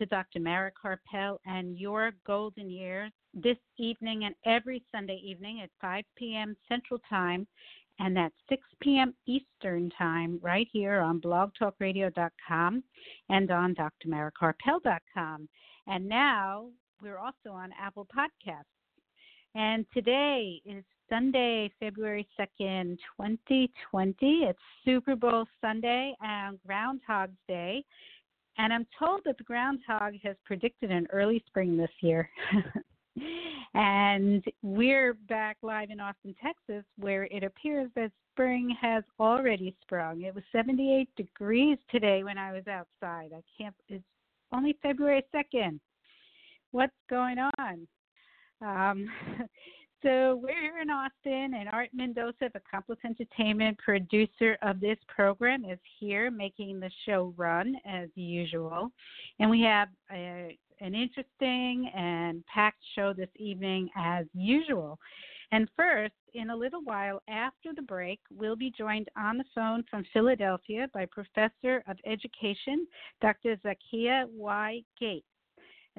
To Dr. Mara Karpel and your golden years this evening and every Sunday evening at 5 p.m. Central Time and that's 6 p.m. Eastern Time right here on blogtalkradio.com and on drmarakarpel.com. And now we're also on Apple Podcasts. And today is Sunday, February 2nd, 2020. It's Super Bowl Sunday and Groundhog's Day. And I'm told that the groundhog has predicted an early spring this year. and we're back live in Austin, Texas, where it appears that spring has already sprung. It was 78 degrees today when I was outside. I can't, it's only February 2nd. What's going on? Um, So we're here in Austin, and Art Mendoza of Accomplice Entertainment, producer of this program, is here making the show run as usual. And we have a, an interesting and packed show this evening as usual. And first, in a little while after the break, we'll be joined on the phone from Philadelphia by Professor of Education, Dr. Zakia Y. Gates.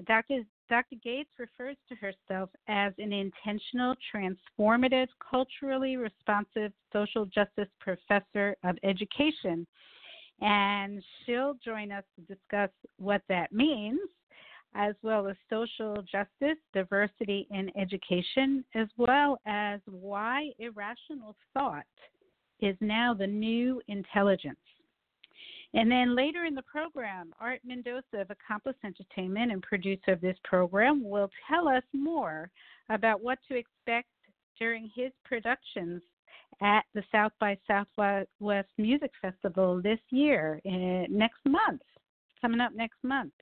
Dr. Dr. Gates refers to herself as an intentional, transformative, culturally responsive social justice professor of education. And she'll join us to discuss what that means, as well as social justice, diversity in education, as well as why irrational thought is now the new intelligence. And then later in the program, Art Mendoza of Accomplice Entertainment and producer of this program will tell us more about what to expect during his productions at the South by Southwest Music Festival this year, uh, next month, coming up next month.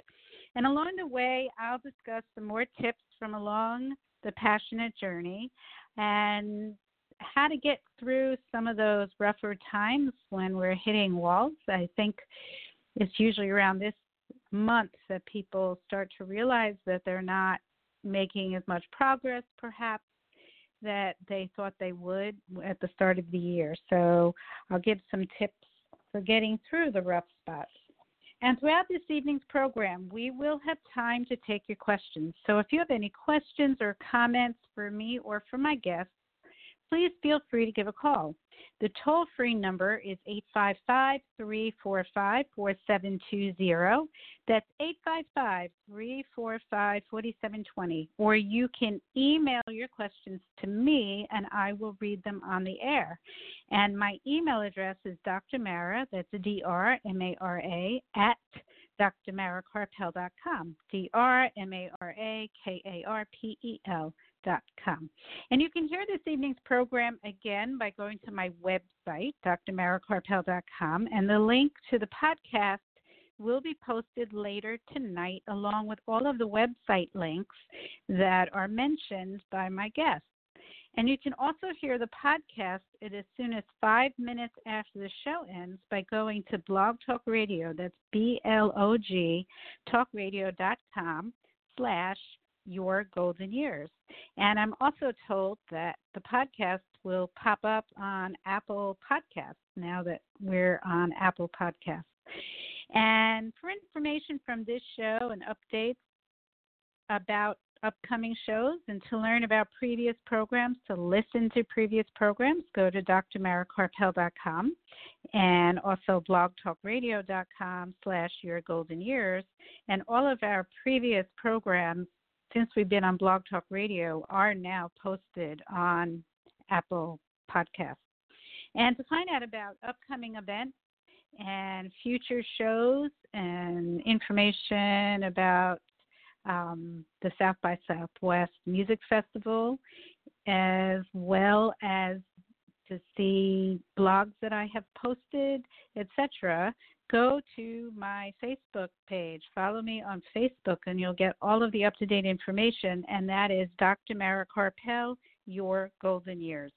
And along the way, I'll discuss some more tips from along the passionate journey and how to get through some of those rougher times when we're hitting walls. I think it's usually around this month that people start to realize that they're not making as much progress, perhaps, that they thought they would at the start of the year. So I'll give some tips for getting through the rough spots. And throughout this evening's program, we will have time to take your questions. So if you have any questions or comments for me or for my guests, please feel free to give a call. The toll free number is 855 345 4720. That's 855 345 4720. Or you can email your questions to me and I will read them on the air. And my email address is Dr. Mara, that's D R M A R A, at drmarakarpel.com. D R M A R A K A R P E L com. And you can hear this evening's program again by going to my website, drmarakarpel.com, and the link to the podcast will be posted later tonight along with all of the website links that are mentioned by my guests. And you can also hear the podcast as soon as five minutes after the show ends by going to Blog Talk Radio. That's B L O G talkradio.com slash your golden years. And I'm also told that the podcast will pop up on Apple Podcasts now that we're on Apple Podcasts. And for information from this show and updates about upcoming shows and to learn about previous programs, to listen to previous programs, go to drmarakarpel.com and also blogtalkradio.com slash your golden years. And all of our previous programs since we've been on Blog Talk Radio, are now posted on Apple Podcasts. And to find out about upcoming events and future shows and information about um, the South by Southwest Music Festival, as well as to see blogs that I have posted, etc., go to my Facebook page. Follow me on Facebook, and you'll get all of the up to date information. And that is Dr. Mara Karpel, your golden years.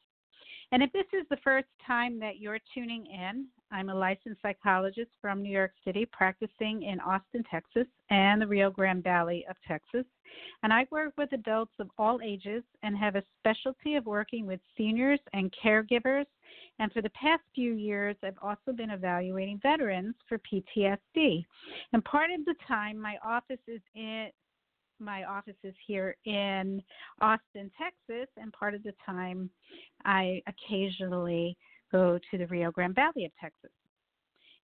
And if this is the first time that you're tuning in, I'm a licensed psychologist from New York City, practicing in Austin, Texas, and the Rio Grande Valley of Texas. And I work with adults of all ages and have a specialty of working with seniors and caregivers. And for the past few years, I've also been evaluating veterans for PTSD. And part of the time, my office is in my office is here in Austin, Texas, and part of the time I occasionally go to the Rio Grande Valley of Texas.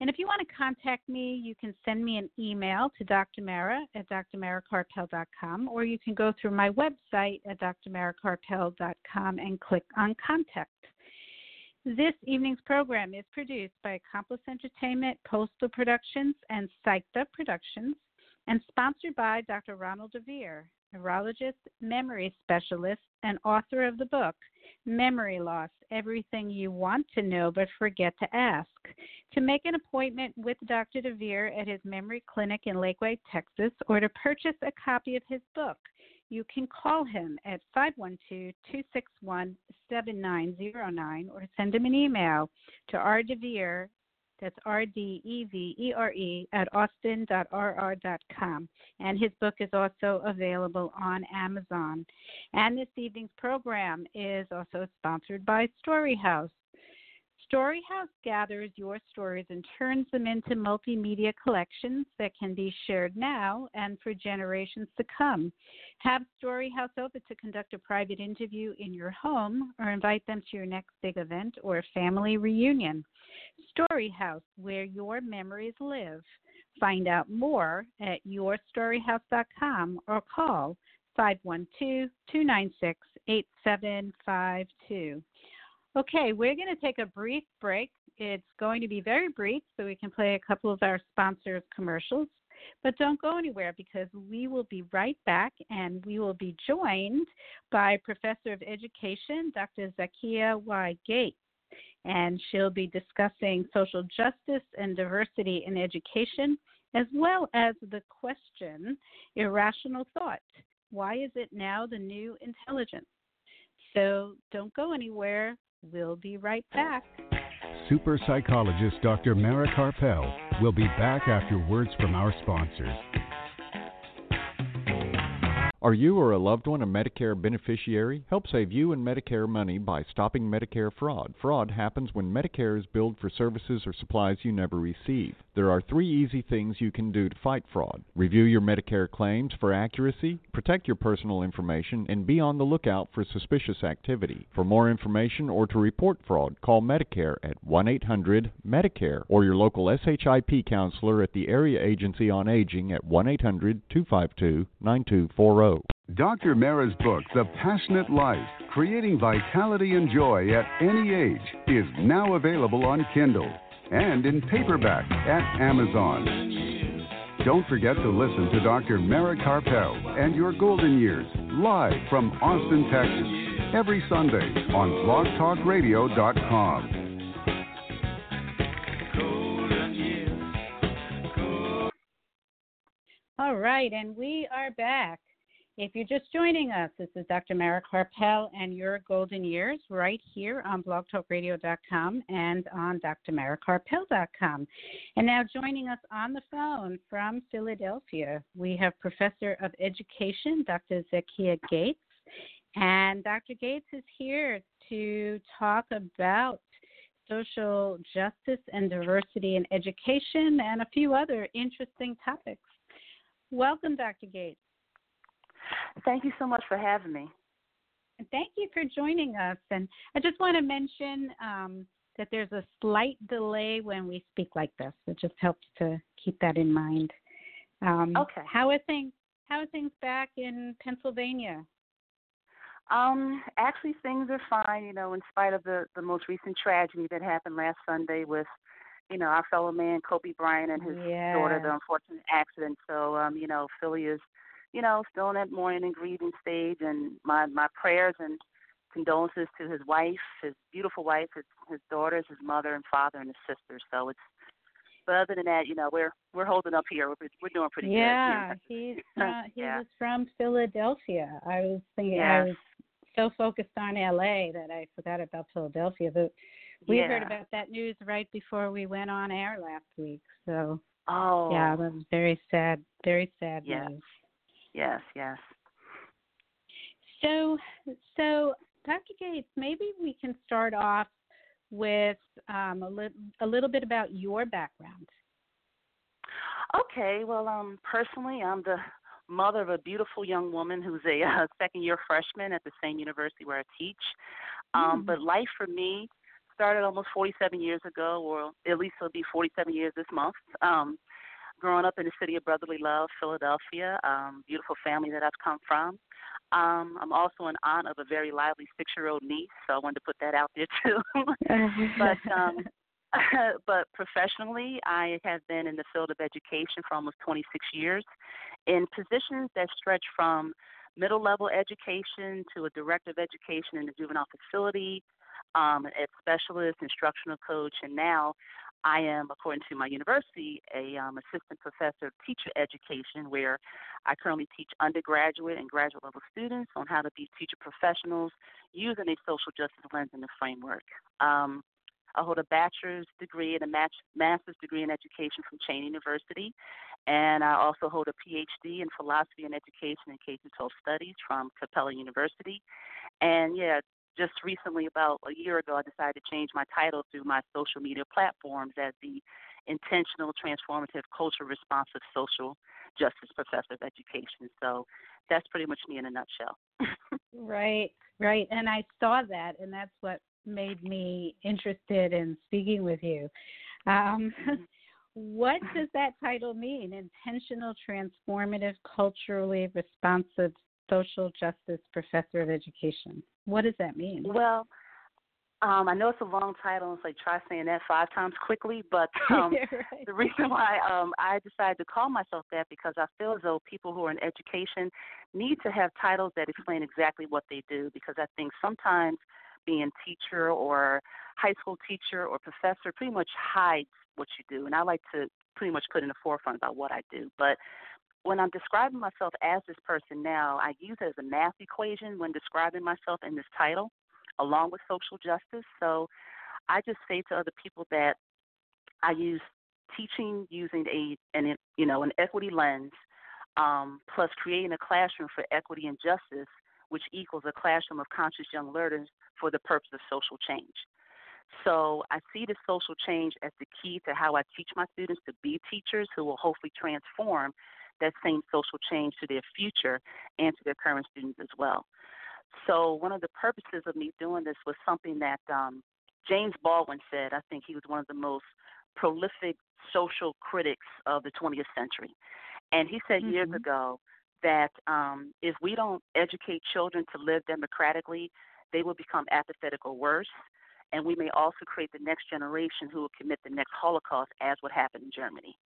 And if you want to contact me, you can send me an email to Dr. Mara at drmarakarpel.com, or you can go through my website at drmarakarpel.com and click on Contact. This evening's program is produced by Accomplice Entertainment, Postal Productions, and Psyched Up Productions and sponsored by Dr. Ronald DeVere, neurologist, memory specialist, and author of the book, Memory Loss Everything You Want to Know But Forget to Ask. To make an appointment with Dr. DeVere at his memory clinic in Lakeway, Texas, or to purchase a copy of his book, you can call him at 512 261 7909 or send him an email to rdevere that's R D E V E R E at austin.rr.com. And his book is also available on Amazon. And this evening's program is also sponsored by Storyhouse. Storyhouse gathers your stories and turns them into multimedia collections that can be shared now and for generations to come. Have Storyhouse open to conduct a private interview in your home or invite them to your next big event or family reunion. Storyhouse, where your memories live. Find out more at yourstoryhouse.com or call 512 296 8752. Okay, we're going to take a brief break. It's going to be very brief so we can play a couple of our sponsors' commercials. But don't go anywhere because we will be right back and we will be joined by Professor of Education, Dr. Zakia Y. Gates. And she'll be discussing social justice and diversity in education, as well as the question irrational thought. Why is it now the new intelligence? So don't go anywhere. We'll be right back. Super psychologist Dr. Mara Karpel will be back after words from our sponsors. Are you or a loved one a Medicare beneficiary? Help save you and Medicare money by stopping Medicare fraud. Fraud happens when Medicare is billed for services or supplies you never receive. There are three easy things you can do to fight fraud review your Medicare claims for accuracy, protect your personal information, and be on the lookout for suspicious activity. For more information or to report fraud, call Medicare at 1 800 Medicare or your local SHIP counselor at the Area Agency on Aging at 1 800 252 9240. Dr. Mara's book, The Passionate Life Creating Vitality and Joy at Any Age, is now available on Kindle and in paperback at Amazon. Don't forget to listen to Dr. Mara Karpel and Your Golden Years live from Austin, Texas, every Sunday on blogtalkradio.com. All right, and we are back. If you're just joining us, this is Dr. Mara Karpel and Your Golden Years right here on blogtalkradio.com and on drmarakarpel.com. And now joining us on the phone from Philadelphia, we have Professor of Education, Dr. Zakia Gates. And Dr. Gates is here to talk about social justice and diversity in education and a few other interesting topics. Welcome, Dr. Gates. Thank you so much for having me. And thank you for joining us. And I just want to mention um, that there's a slight delay when we speak like this. It just helps to keep that in mind. Um, okay. How are things? How are things back in Pennsylvania? Um, actually, things are fine. You know, in spite of the the most recent tragedy that happened last Sunday with, you know, our fellow man Kobe Bryant and his yeah. daughter, the unfortunate accident. So, um, you know, Philly is you know, still in that mourning and grieving stage. And my my prayers and condolences to his wife, his beautiful wife, his his daughters, his mother and father, and his sisters. So it's. But other than that, you know, we're we're holding up here. We're we're doing pretty yeah, good. Yeah, he's uh, he yeah. was from Philadelphia. I was thinking yes. I was so focused on LA that I forgot about Philadelphia. But we yeah. heard about that news right before we went on air last week. So oh yeah, that was very sad, very sad yes. news. Yes, yes. So so Dr. Gates, maybe we can start off with um, a, li- a little bit about your background. Okay, well, um, personally, I'm the mother of a beautiful young woman who's a uh, second year freshman at the same university where I teach. Um, Mm. But life for me started almost 47 years ago, or at least it'll be 47 years this month. Um, growing up in the city of brotherly love, Philadelphia, um, beautiful family that I've come from. Um, I'm also an aunt of a very lively six year old niece, so I wanted to put that out there too. but um, but professionally, I have been in the field of education for almost 26 years in positions that stretch from middle level education to a director of education in a juvenile facility, um, ed specialist, instructional coach, and now I am, according to my university, a um, assistant professor of teacher education, where I currently teach undergraduate and graduate level students on how to be teacher professionals using a social justice lens in the framework. Um, I hold a bachelor's degree and a master's degree in education from Cheyney University, and I also hold a PhD in philosophy and education and K-12 studies from Capella University. And yeah, just recently, about a year ago, I decided to change my title through my social media platforms as the intentional, transformative, culture responsive social justice professor of education. So that's pretty much me in a nutshell. right, right. And I saw that, and that's what made me interested in speaking with you. Um, what does that title mean? Intentional, transformative, culturally responsive social justice professor of education. What does that mean? Well, um, I know it's a long title, and so try saying that five times quickly. But um, right. the reason why um, I decided to call myself that because I feel as though people who are in education need to have titles that explain exactly what they do. Because I think sometimes being teacher or high school teacher or professor pretty much hides what you do, and I like to pretty much put in the forefront about what I do. But when I'm describing myself as this person now, I use it as a math equation when describing myself in this title, along with social justice. So I just say to other people that I use teaching using a an you know an equity lens, um, plus creating a classroom for equity and justice, which equals a classroom of conscious young learners for the purpose of social change. So I see the social change as the key to how I teach my students to be teachers who will hopefully transform that same social change to their future and to their current students as well. So one of the purposes of me doing this was something that um, James Baldwin said. I think he was one of the most prolific social critics of the 20th century. And he said mm-hmm. years ago that um, if we don't educate children to live democratically, they will become apathetic or worse. And we may also create the next generation who will commit the next Holocaust, as what happened in Germany.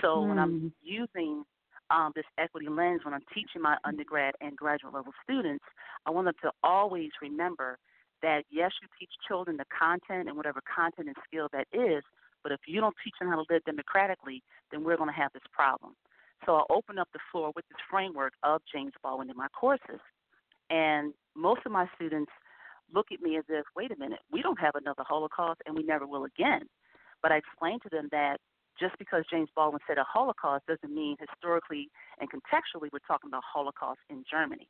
So mm. when I'm mm. using um, this equity lens when I'm teaching my undergrad and graduate level students, I want them to always remember that yes, you teach children the content and whatever content and skill that is, but if you don't teach them how to live democratically, then we're going to have this problem. So I open up the floor with this framework of James Baldwin in my courses. And most of my students look at me as if, wait a minute, we don't have another Holocaust and we never will again. But I explain to them that just because James Baldwin said a Holocaust doesn't mean historically and contextually we're talking about Holocaust in Germany.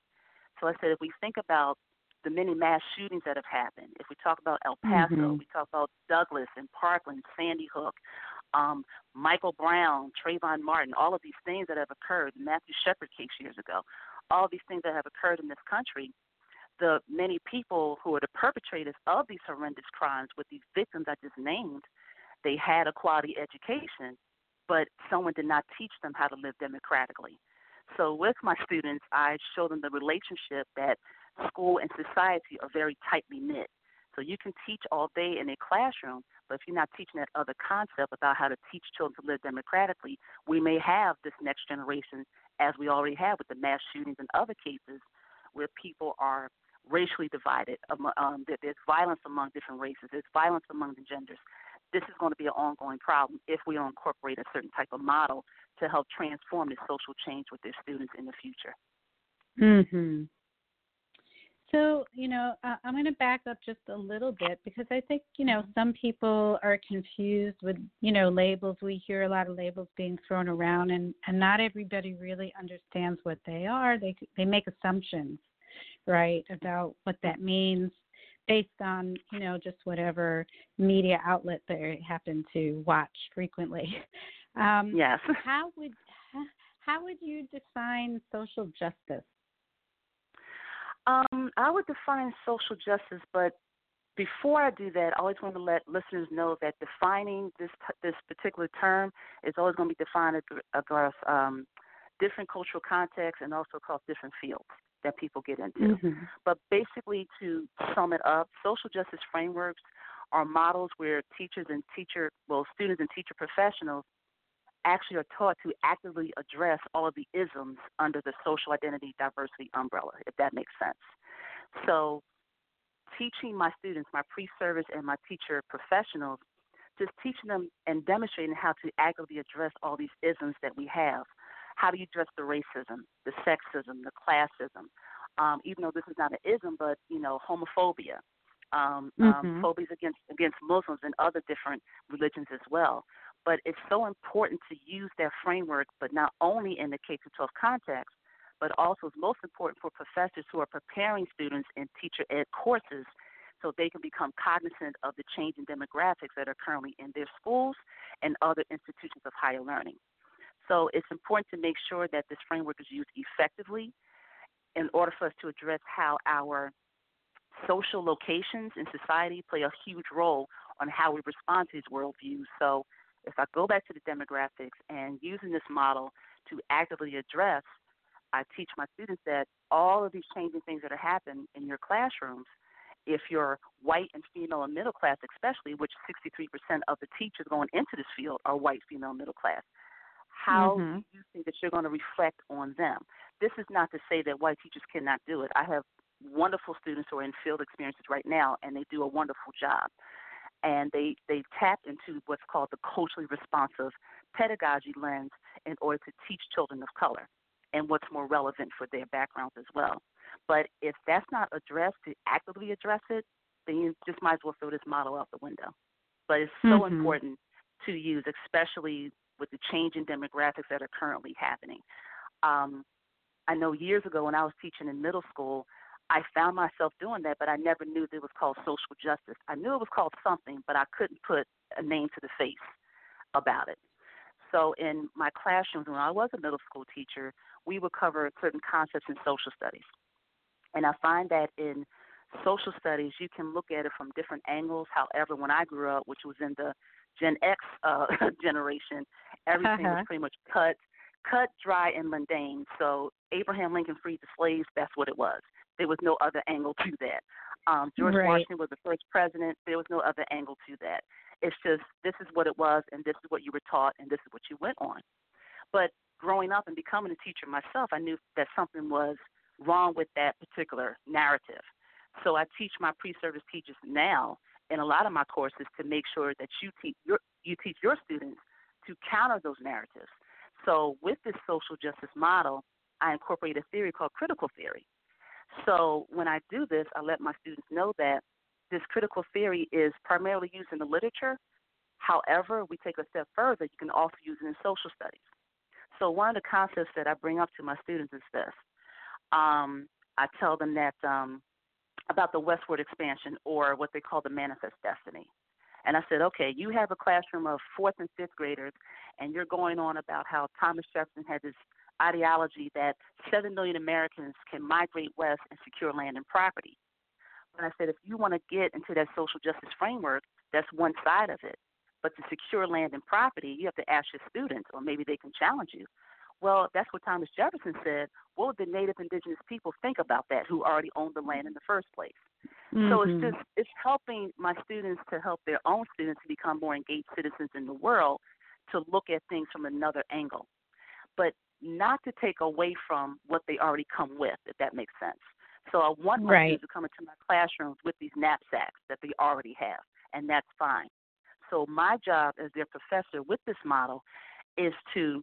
So I said if we think about the many mass shootings that have happened, if we talk about El Paso, mm-hmm. we talk about Douglas and Parkland, Sandy Hook, um, Michael Brown, Trayvon Martin, all of these things that have occurred, the Matthew Shepard case years ago, all these things that have occurred in this country, the many people who are the perpetrators of these horrendous crimes with these victims I just named – they had a quality education, but someone did not teach them how to live democratically. So with my students, I show them the relationship that school and society are very tightly knit. So you can teach all day in a classroom, but if you're not teaching that other concept about how to teach children to live democratically, we may have this next generation, as we already have with the mass shootings and other cases, where people are racially divided. Um, there's violence among different races. There's violence among the genders this is going to be an ongoing problem if we don't incorporate a certain type of model to help transform this social change with their students in the future. Mhm. So, you know, uh, I'm going to back up just a little bit because I think, you know, some people are confused with, you know, labels. We hear a lot of labels being thrown around and and not everybody really understands what they are. They they make assumptions, right, about what that means based on, you know, just whatever media outlet they happen to watch frequently. Um, yes. how would how would you define social justice? Um, I would define social justice, but before I do that, I always want to let listeners know that defining this this particular term is always going to be defined across um, different cultural contexts and also across different fields that people get into. Mm-hmm. But basically, to sum it up, social justice frameworks are models where teachers and teacher, well, students and teacher professionals actually are taught to actively address all of the isms under the social identity diversity umbrella, if that makes sense. So, teaching my students, my pre service and my teacher professionals, just teaching them and demonstrating how to actively address all these isms that we have. How do you address the racism, the sexism, the classism? Um, even though this is not an ism, but you know, homophobia, um, um mm-hmm. um, phobias against against Muslims and other different religions as well. But it's so important to use that framework, but not only in the K 12 context, but also it's most important for professors who are preparing students in teacher ed courses so they can become cognizant of the changing demographics that are currently in their schools and other institutions of higher learning. So it's important to make sure that this framework is used effectively in order for us to address how our social locations in society play a huge role on how we respond to these worldviews. So if I go back to the demographics and using this model to actively address, I teach my students that all of these changing things that are happening in your classrooms, if you're white and female and middle class, especially, which 63% of the teachers going into this field are white, female, middle class, how mm-hmm. do you think that you're going to reflect on them? This is not to say that white teachers cannot do it. I have wonderful students who are in field experiences right now, and they do a wonderful job and they they tap into what's called the culturally responsive pedagogy lens in order to teach children of color and what's more relevant for their backgrounds as well. But if that's not addressed to actively address it, then you just might as well throw this model out the window. But it's so mm-hmm. important to use, especially with the changing demographics that are currently happening. Um, I know years ago when I was teaching in middle school, I found myself doing that, but I never knew that it was called social justice. I knew it was called something, but I couldn't put a name to the face about it. So in my classrooms, when I was a middle school teacher, we would cover certain concepts in social studies. And I find that in social studies, you can look at it from different angles. However, when I grew up, which was in the Gen X uh, generation, everything uh-huh. was pretty much cut, cut, dry, and mundane. So Abraham Lincoln freed the slaves. That's what it was. There was no other angle to that. Um, George right. Washington was the first president. There was no other angle to that. It's just this is what it was, and this is what you were taught, and this is what you went on. But growing up and becoming a teacher myself, I knew that something was wrong with that particular narrative. So I teach my pre-service teachers now in a lot of my courses to make sure that you teach your you teach your students to counter those narratives. So with this social justice model, I incorporate a theory called critical theory. So when I do this, I let my students know that this critical theory is primarily used in the literature. However, we take a step further, you can also use it in social studies. So one of the concepts that I bring up to my students is this. Um, I tell them that um, about the westward expansion or what they call the manifest destiny. And I said, okay, you have a classroom of fourth and fifth graders, and you're going on about how Thomas Jefferson had this ideology that 7 million Americans can migrate west and secure land and property. But I said, if you want to get into that social justice framework, that's one side of it. But to secure land and property, you have to ask your students, or maybe they can challenge you. Well, that's what Thomas Jefferson said. What would the native indigenous people think about that who already owned the land in the first place? Mm-hmm. So it's just it's helping my students to help their own students to become more engaged citizens in the world to look at things from another angle. But not to take away from what they already come with, if that makes sense. So I want my right. students to come into my classrooms with these knapsacks that they already have, and that's fine. So my job as their professor with this model is to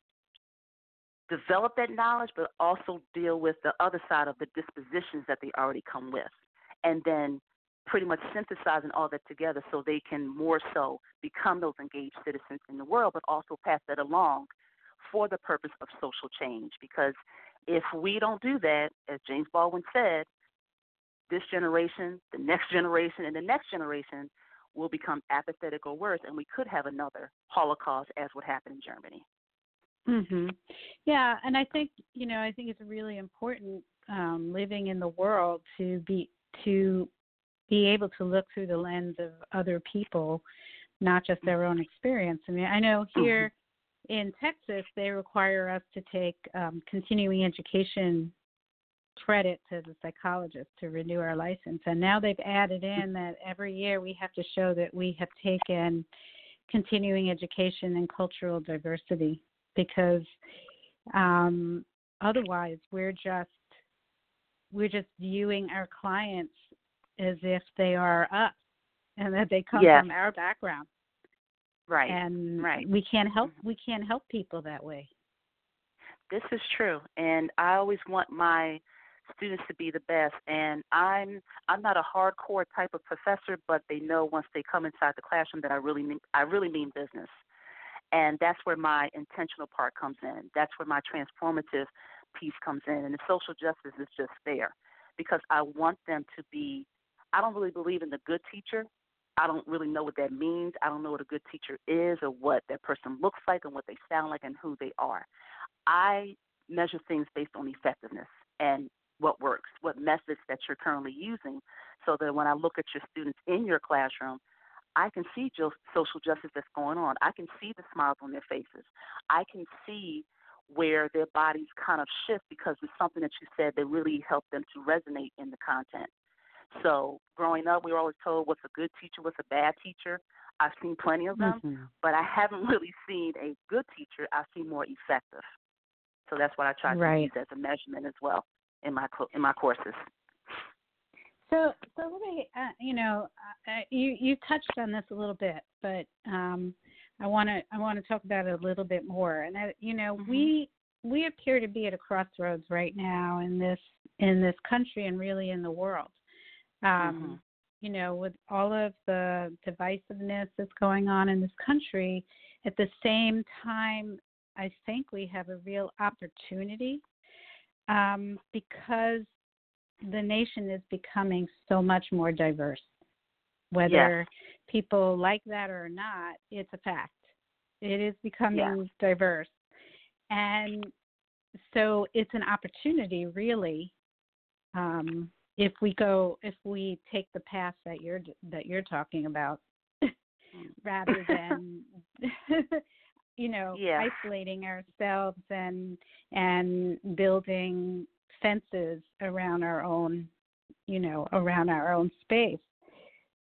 develop that knowledge, but also deal with the other side of the dispositions that they already come with. and then pretty much synthesizing all that together so they can more so become those engaged citizens in the world, but also pass that along for the purpose of social change. Because if we don't do that, as James Baldwin said, this generation, the next generation, and the next generation will become apathetic or worse, and we could have another Holocaust as what happened in Germany. Mhm. Yeah, and I think you know I think it's really important um, living in the world to be to be able to look through the lens of other people, not just their own experience. I mean, I know here in Texas they require us to take um, continuing education credit as a psychologist to renew our license, and now they've added in that every year we have to show that we have taken continuing education and cultural diversity because um, otherwise we're just we're just viewing our clients as if they are us and that they come Yes. from our background Right. and right. we can't help we can't help people that way This is true, and I always want my students to be the best. And I'm I'm not a hardcore type of professor, but they know once they come inside the classroom that I really mean I really mean business. And that's where my intentional part comes in. That's where my transformative piece comes in. And the social justice is just there because I want them to be. I don't really believe in the good teacher. I don't really know what that means. I don't know what a good teacher is or what that person looks like and what they sound like and who they are. I measure things based on effectiveness and what works, what methods that you're currently using, so that when I look at your students in your classroom, I can see social justice that's going on. I can see the smiles on their faces. I can see where their bodies kind of shift because it's something that you said that really helped them to resonate in the content. So growing up, we were always told what's a good teacher, what's a bad teacher. I've seen plenty of them, Mhm. but I haven't really seen a good teacher. I've seen more effective. So that's what I try to Right. use as a measurement as well in my co- in my courses. So, so let me, uh, you know, uh, you you touched on this a little bit, but um, I want to I want to talk about it a little bit more. And that, you know, Mhm. we we appear to be at a crossroads right now in this in this country and really in the world. Um, Mhm. You know, with all of the divisiveness that's going on in this country, at the same time, I think we have a real opportunity um, because the nation is becoming so much more diverse. Whether people like that or not, it's a fact. It is becoming diverse. And so it's an opportunity, really, um, if we go, if we take the path that you're that you're talking about, rather than you know Yeah. isolating ourselves and and building fences around our own you know around our own space.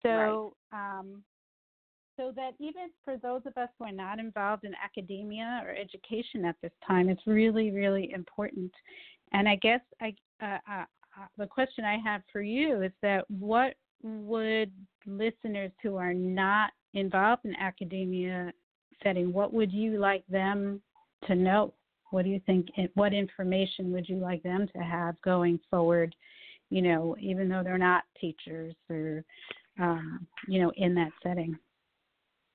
So um so that even for those of us who are not involved in academia or education at this time it's really really important. And i guess i uh, uh, uh, the question i have for you is that what would listeners who are not involved in academia setting what would you like them to know what do you think what information would you like them to have going forward you know even though they're not teachers or um, you know in that setting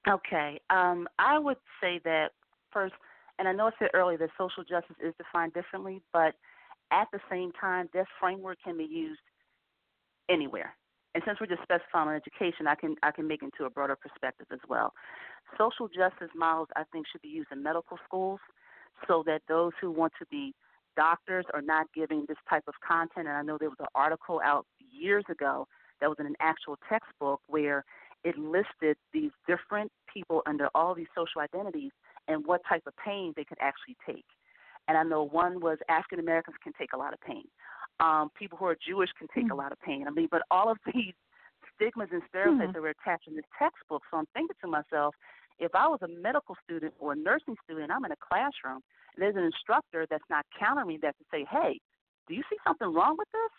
Okay. Um, I would say that first, and I know I said earlier that social justice is defined differently, but at the same time, this framework can be used anywhere. And since we're just specifying on education, I can I can make it into a broader perspective as well. Social justice models, I think, should be used in medical schools, so that those who want to be doctors are not giving this type of content. And I know there was an article out years ago that was in an actual textbook where it listed these different people under all these social identities and what type of pain they could actually take. And I know one was African Americans can take a lot of pain. Um, people who are Jewish can take a lot of pain. I mean, but all of these stigmas and stereotypes Hmm. that were attached in this textbook. So I'm thinking to myself, if I was a medical student or a nursing student, I'm in a classroom, and there's an instructor that's not countering that to say, hey, do you see something wrong with this?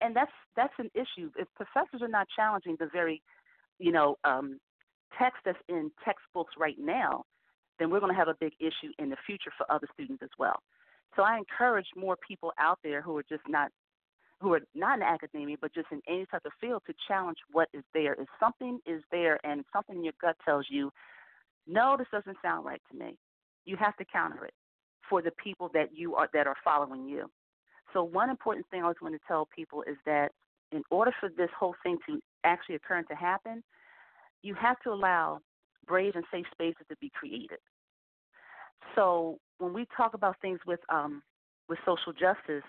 And that's that's an issue. If professors are not challenging the very you know, um, text that's in textbooks right now, then we're going to have a big issue in the future for other students as well. So I encourage more people out there who are just not, who are not in academia, but just in any type of field to challenge what is there. If something is there and something in your gut tells you, no, this doesn't sound right to me, you have to counter it for the people that you are that are following you. So one important thing I always want to tell people is that in order for this whole thing to actually occur and to happen, you have to allow brave and safe spaces to be created. So when we talk about things with um, with social justice,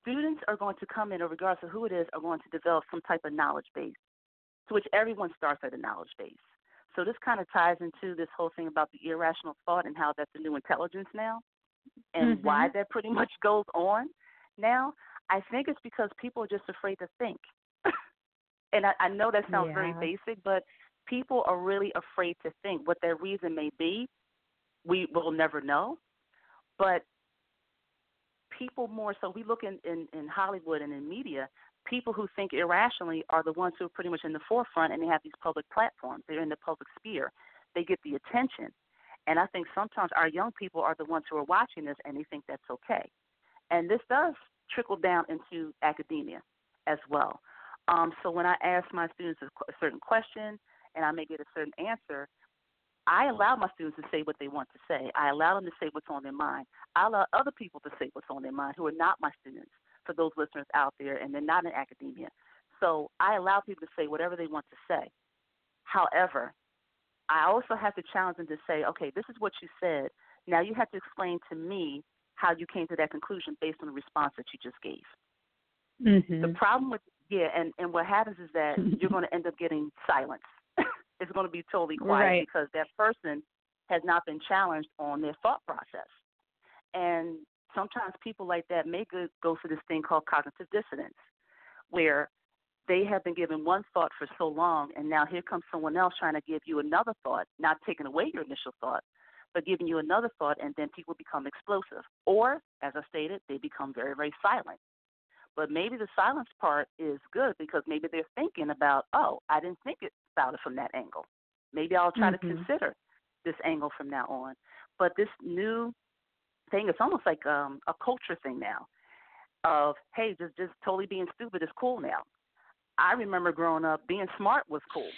students are going to come in, regardless of who it is, are going to develop some type of knowledge base, to which everyone starts at a knowledge base. So this kind of ties into this whole thing about the irrational thought and how that's the new intelligence now, and mm-hmm. why that pretty much goes on now. I think it's because people are just afraid to think. and I, I know that sounds yeah. very basic, but people are really afraid to think. What their reason may be, we will never know. But people more so we look in, in, in Hollywood and in media, people who think irrationally are the ones who are pretty much in the forefront and they have these public platforms. They're in the public sphere. They get the attention. And I think sometimes our young people are the ones who are watching this and they think that's okay. And this does trickle down into academia as well. Um, so when I ask my students a, a certain question and I may get a certain answer, I allow my students to say what they want to say. I allow them to say what's on their mind. I allow other people to say what's on their mind who are not my students, for those listeners out there, and they're not in academia. So I allow people to say whatever they want to say. However, I also have to challenge them to say, okay, this is what you said. Now you have to explain to me how you came to that conclusion based on the response that you just gave. Mm-hmm. The problem with yeah, and and what happens is that you're going to end up getting silence. it's going to be totally quiet right. because that person has not been challenged on their thought process. And sometimes people like that may go, go through this thing called cognitive dissonance, where they have been given one thought for so long, and now here comes someone else trying to give you another thought, not taking away your initial thought, but giving you another thought, and then people become explosive. Or, as I stated, they become very, very silent. But maybe the silence part is good because maybe they're thinking about, oh, I didn't think about it from that angle. Maybe I'll try mm-hmm. to consider this angle from now on. But this new thing, it's almost like um, a culture thing now of, hey, just just totally being stupid is cool now. I remember growing up, being smart was cool.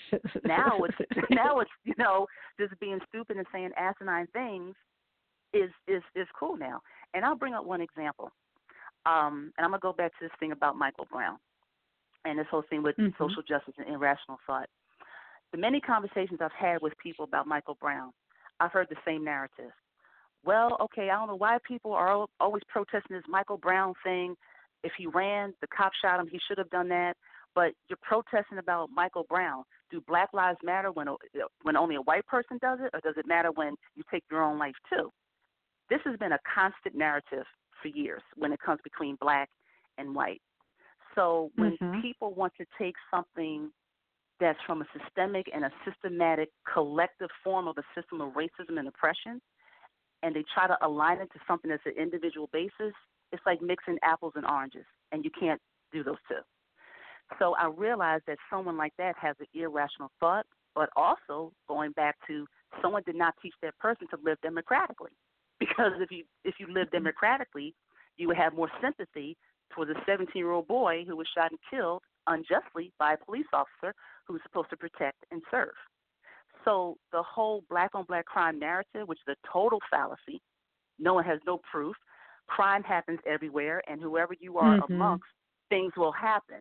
now it's now it's you know just being stupid and saying asinine things is is is cool now. And I'll bring up one example. Um, and I'm gonna go back to this thing about Michael Brown and this whole thing with mm-hmm. social justice and irrational thought. The many conversations I've had with people about Michael Brown, I've heard the same narrative. Well, okay, I don't know why people are always protesting this Michael Brown thing. If he ran, the cop shot him. He should have done that. But you're protesting about Michael Brown. Do Black Lives Matter when when only a white person does it, or does it matter when you take your own life too? This has been a constant narrative for years when it comes between black and white. So when mm-hmm. people want to take something that's from a systemic and a systematic collective form of a system of racism and oppression, and they try to align it to something that's an individual basis, it's like mixing apples and oranges, and you can't do those two. So I realized that someone like that has an irrational thought, but also going back to someone did not teach that person to live democratically because if you if you live mm-hmm. democratically, you would have more sympathy towards a 17 year old boy who was shot and killed unjustly by a police officer who was supposed to protect and serve. So the whole black on black crime narrative, which is a total fallacy, no one has no proof. Crime happens everywhere, and whoever you are mm-hmm. amongst, things will happen.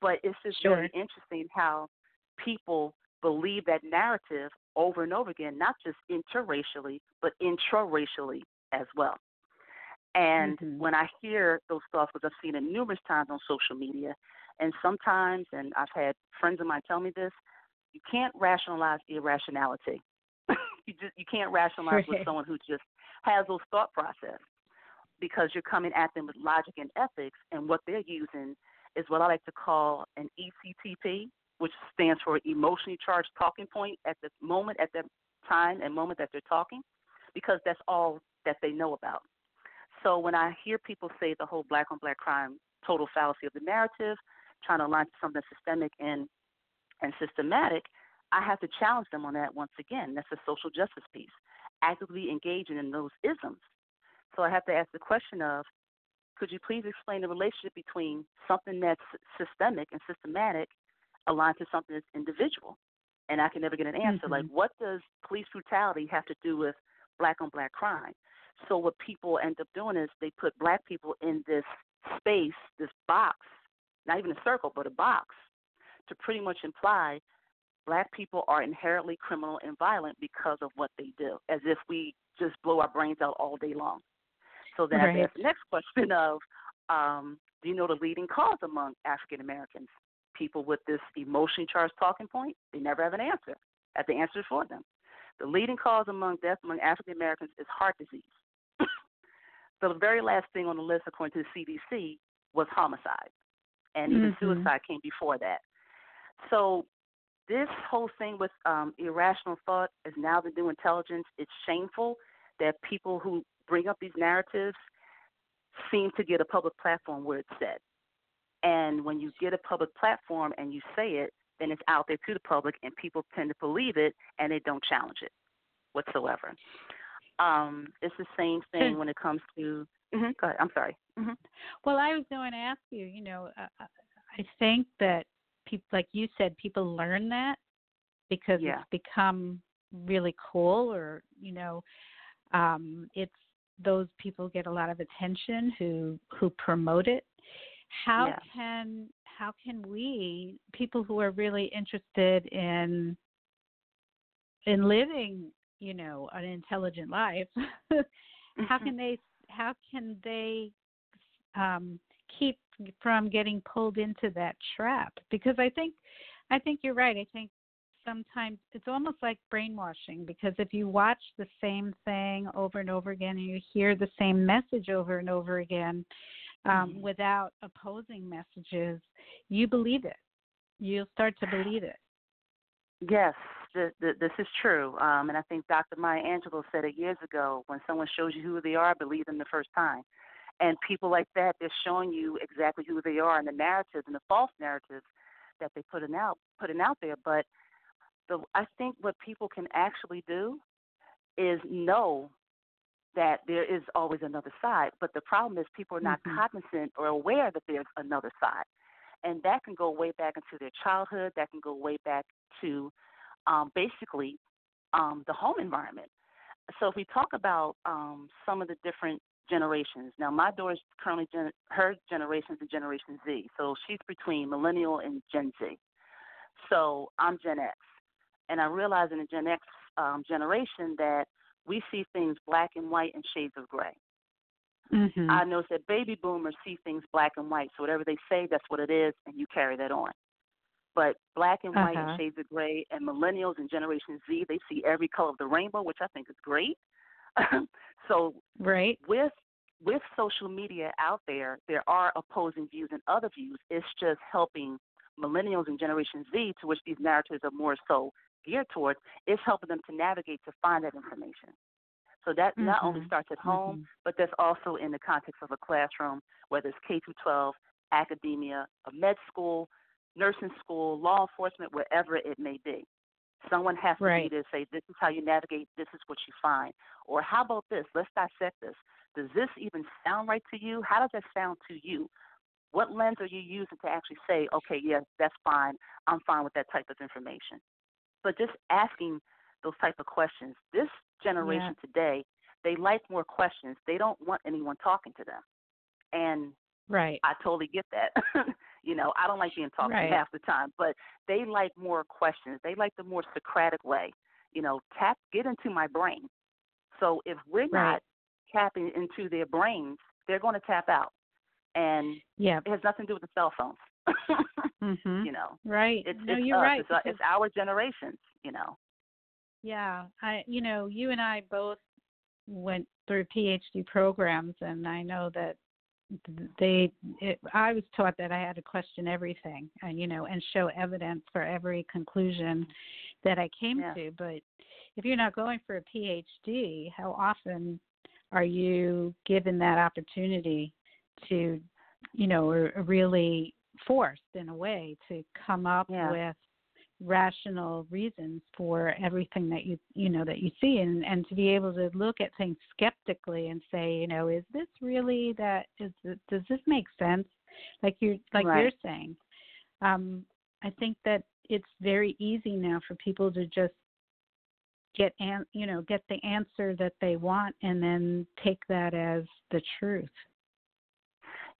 But it's just sure. very interesting how people believe that narrative over and over again, not just interracially, but intraracially as well. And mm-hmm. when I hear those thoughts, because I've seen it numerous times on social media, and sometimes, and I've had friends of mine tell me this, you can't rationalize irrationality. you just you can't rationalize with someone who just has those thought process because you're coming at them with logic and ethics, and what they're using is what I like to call an ECTP, which stands for emotionally charged talking point at the moment, at the time and moment that they're talking, because that's all that they know about. So when I hear people say the whole black on black crime total fallacy of the narrative, trying to align to something systemic and and systematic, I have to challenge them on that once again. That's a social justice piece, actively engaging in those isms. So I have to ask the question of could you please explain the relationship between something that's systemic and systematic aligned to something that's individual? And I can never get an answer. Mm-hmm. Like, what does police brutality have to do with black on black crime? So, what people end up doing is they put black people in this space, this box, not even a circle, but a box, to pretty much imply black people are inherently criminal and violent because of what they do, as if we just blow our brains out all day long. So then right. The next question of, um, do you know the leading cause among African Americans? People with this emotionally charged talking point, they never have an answer. Have the answer for them. The leading cause among death among African Americans is heart disease. the very last thing on the list, according to the CDC, was homicide, and even mm-hmm. suicide came before that. So this whole thing with um, irrational thought is now the new intelligence. It's shameful that people who bring up these narratives seem to get a public platform where it's said. And when you get a public platform and you say it, then it's out there to the public, and people tend to believe it and they don't challenge it whatsoever. Um, it's the same thing when it comes to. Mm-hmm, go ahead. I'm sorry. Mm-hmm. Well, I was going to ask you. You know, uh, I think that people, like you said, people learn that because yeah. it's become really cool, or you know, um, it's those people get a lot of attention who who promote it. How yeah. can how can we people who are really interested in in living you know an intelligent life how mm-hmm. can they how can they um keep from getting pulled into that trap because i think i think you're right i think sometimes it's almost like brainwashing because if you watch the same thing over and over again and you hear the same message over and over again um, mm-hmm. without opposing messages, you believe it. You'll start to believe it. Yes, the, the, this is true. Um, and I think Dr. Maya Angelou said it years ago when someone shows you who they are, believe them the first time. And people like that, they're showing you exactly who they are and the narratives and the false narratives that they putting out putting out there. But the I think what people can actually do is know that there is always another side. But the problem is people are not mm-hmm. cognizant or aware that there's another side. And that can go way back into their childhood. That can go way back to um, basically um, the home environment. So if we talk about um, some of the different generations, now my daughter is currently gen- her generation is Generation Z, so she's between millennial and Gen Z. So I'm Gen X, and I realize in the Gen X um, generation that we see things black and white and shades of gray. Mm-hmm. I notice that baby boomers see things black and white, so whatever they say, that's what it is, and you carry that on. But black and white uh-huh. and shades of gray, and millennials and Generation Z, they see every color of the rainbow, which I think is great. so right with with social media out there, there are opposing views and other views. It's just helping millennials and Generation Z, to which these narratives are more so geared towards, is helping them to navigate to find that information. So that mm-hmm. not only starts at home, mm-hmm. but that's also in the context of a classroom, whether it's K through 12, academia, a med school, nursing school, law enforcement, wherever it may be. Someone has to right. be there to say, this is how you navigate, this is what you find. Or how about this? Let's dissect this. Does this even sound right to you? How does that sound to you? What lens are you using to actually say, okay, yes, that's fine. I'm fine with that type of information. But just asking those type of questions. This generation yeah. today, they like more questions. They don't want anyone talking to them. And right. I totally get that. you know, I don't like being talked right. to half the time, but they like more questions. They like the more Socratic way. You know, tap get into my brain. So if we're right. not tapping into their brains, they're going to tap out. And yeah. it has nothing to do with the cell phones. mm-hmm. You know, right? It's, no, it's you're us. right. It's, it's our generations. You know. Yeah, I you know you and I both went through PhD programs, and I know that they it, I was taught that I had to question everything, and you know, and show evidence for every conclusion that I came yeah. to. But if you're not going for a PhD, how often are you given that opportunity to, you know, or really forced in a way to come up yeah. with rational reasons for everything that you you know that you see. And and to be able to look at things skeptically and say you know is this really that is it, does this make sense? Like you're like right. you're saying. Um i think that it's very easy now for people to just get an you know get the answer that they want and then take that as the truth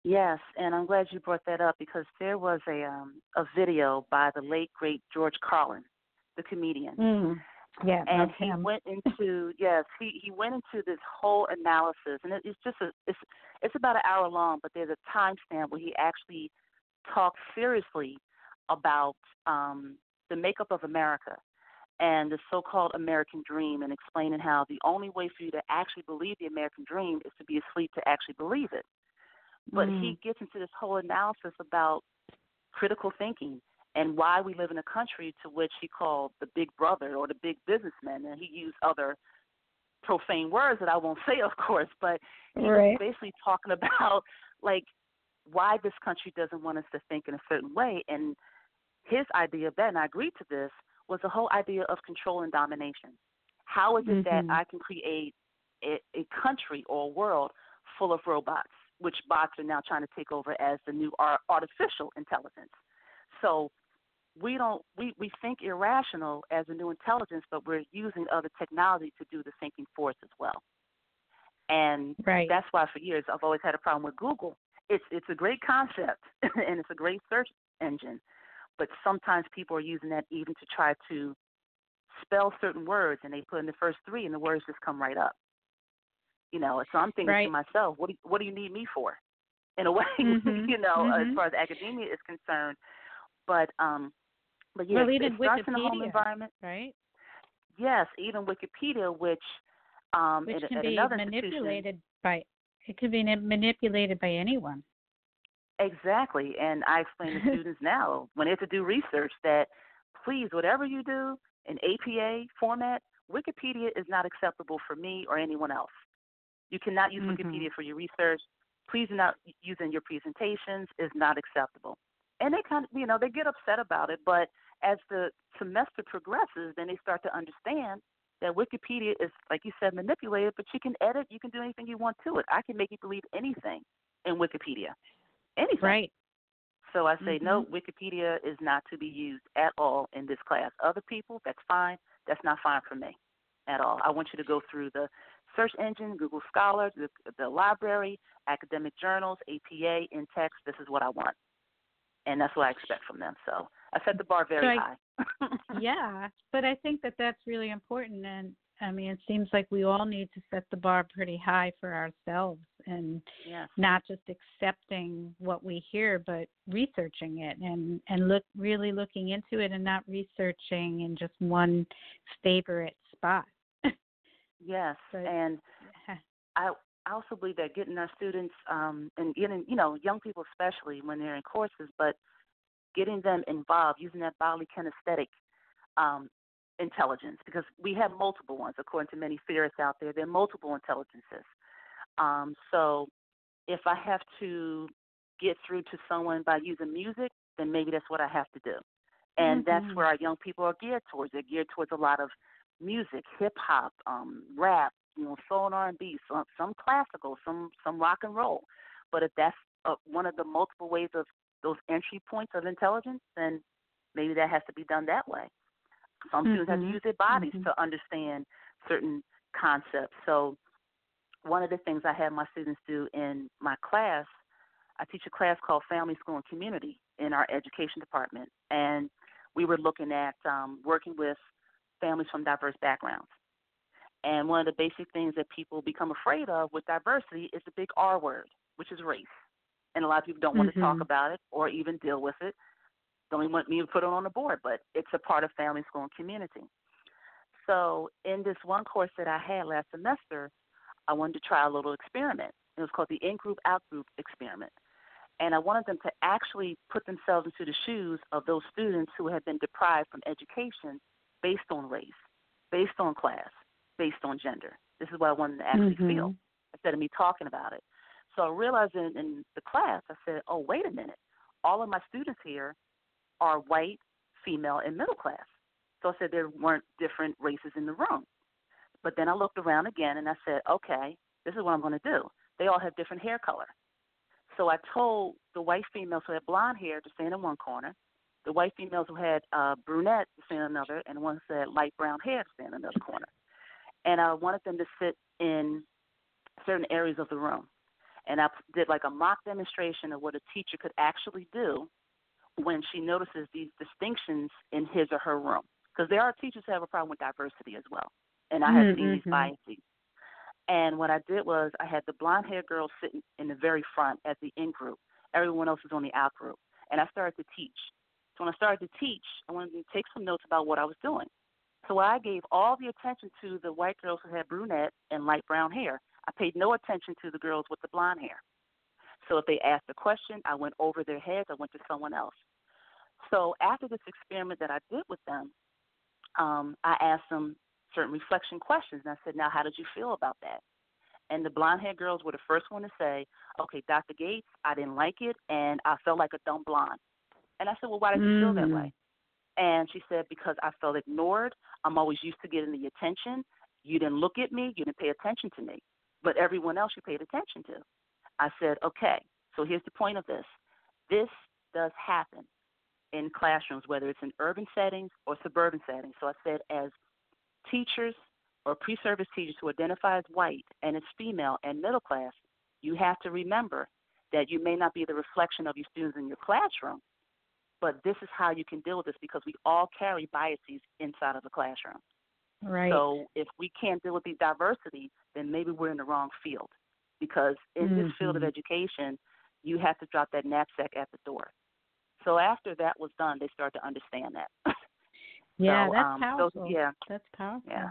Yes, and I'm glad you brought that up because there was a um a video by the late great George Carlin, the comedian. mm. yeah and he him. went into yes, he he went into this whole analysis and it, it's just a it's it's about an hour long, but there's a timestamp where he actually talks seriously about um the makeup of America and the so-called American dream and explaining how the only way for you to actually believe the American dream is to be asleep to actually believe it. But Mm. he gets into this whole analysis about critical thinking and why we live in a country to which he called the big brother or the big businessman and he used other profane words that I won't say of course, but he was Right. basically talking about like why this country doesn't want us to think in a certain way and his idea of that and I agreed to this was the whole idea of control and domination. How is it that Mhm. I can create a, a country or a world full of robots, which bots are now trying to take over as the new artificial intelligence? So we don't we, we think irrational as a new intelligence, but we're using other technology to do the thinking for us as well. And right that's why for years I've always had a problem with Google. It's it's a great concept and it's a great search engine, but sometimes people are using that even to try to spell certain words and they put in the first three and the words just come right up. You know, so I'm thinking Right. to myself, what do you, what do you need me for? In a way, Mhm. you know, as Mhm. far as academia is concerned. But um but yeah, well it even starts in the home wikipedia environment. right Yes, even Wikipedia, which um which at, can at be another manipulated by it can be manipulated by anyone Exactly. And I explain to students now when they have to do research that please, whatever you do in APA format, Wikipedia is not acceptable for me or anyone else. You cannot use Mhm. Wikipedia for your research. Please do not use in your presentations is not acceptable. And they kind of, you know, they get upset about it, but as the semester progresses, then they start to understand that Wikipedia is, like you said, manipulated, but you can edit, you can do anything you want to it. I can make you believe anything in Wikipedia anything. right So I say, no, Mhm. Wikipedia is not to be used at all in this class. Other people, that's fine. That's not fine for me at all. I want you to go through the search engine, Google Scholar, the, the library, academic journals, APA, in text. This is what I want. And that's what I expect from them. So I set the bar very So I- high. yeah but i think that that's really important and i mean it seems like we all need to set the bar pretty high for ourselves and yes. not just accepting what we hear but researching it and and look really looking into it and not researching in just one favorite spot Yes. And I I also believe that getting our students um, and getting you know young people especially when they're in courses, but getting them involved using that bodily kinesthetic um, intelligence because we have multiple ones according to many theorists out there. There are multiple intelligences. Um, so if I have to get through to someone by using music, then maybe that's what I have to do. And that's Mhm. where our young people are geared towards. They're geared towards a lot of music, hip hop, um, rap, you know, soul and R and B, some some classical, some some rock and roll. But if that's uh, one of the multiple ways of those entry points of intelligence, then maybe that has to be done that way. Some students have to Mhm. use their bodies Mhm. to understand certain concepts. So one of the things I have my students do in my class, I teach a class called Family, School, and Community in our education department, and we were looking at um, working with families from diverse backgrounds. And one of the basic things that people become afraid of with diversity is the big R word, which is race. And a lot of people don't want to talk mm-hmm. about it or even deal with it. Don't even want me to put it on the board, but it's a part of family, school, and community. So in this one course that I had last semester, I wanted to try a little experiment. It was called the in group out group experiment. And I wanted them to actually put themselves into the shoes of those students who had been deprived from education based on race, based on class, based on gender. This is what I wanted to actually Mhm. feel instead of me talking about it. So I realized in, in the class, I said, oh, wait a minute. All of my students here are white, female and middle class. So I said there weren't different races in the room. But then I looked around again and I said, okay, this is what I'm going to do. They all have different hair color. So I told the white females who had blonde hair to stand in one corner, the white females who had uh, brunette in another, and one who had light brown hair stand in another corner. And I wanted them to sit in certain areas of the room. And I did like a mock demonstration of what a teacher could actually do when she notices these distinctions in his or her room. Because there are teachers who have a problem with diversity as well. And I have mm-hmm. seen these biases. And what I did was I had the blonde haired girl sitting in the very front as the in group. Everyone else was on the out group. And I started to teach. So when I started to teach, I wanted to take some notes about what I was doing. So I gave all the attention to the white girls who had brunette and light brown hair. I paid no attention to the girls with the blonde hair. So if they asked a question, I went over their heads, I went to someone else. So after this experiment that I did with them, um, I asked them certain reflection questions. And I said, Now, how did you feel about that? And the blonde haired girls were the first one to say, Okay, Dr. Gates, I didn't like it, and I felt like a dumb blonde. And I said, Well, why did you feel that way? Mm. And she said, Because I felt ignored. I'm always used to getting the attention. You didn't look at me, you didn't pay attention to me, but everyone else you paid attention to. I said, Okay, so here's the point of this this does happen in classrooms, whether it's in urban settings or suburban settings. So I said, as teachers or pre service teachers who identify as white and as female and middle class, you have to remember that you may not be the reflection of your students in your classroom, but this is how you can deal with this because we all carry biases inside of the classroom. Right. So if we can't deal with the diversity, then maybe we're in the wrong field. Because in mm-hmm. this field of mm-hmm. education, you have to drop that knapsack at the door. So after that was done, they started to understand that. Yeah, so, that's um, powerful. So, yeah, that's powerful. Yeah.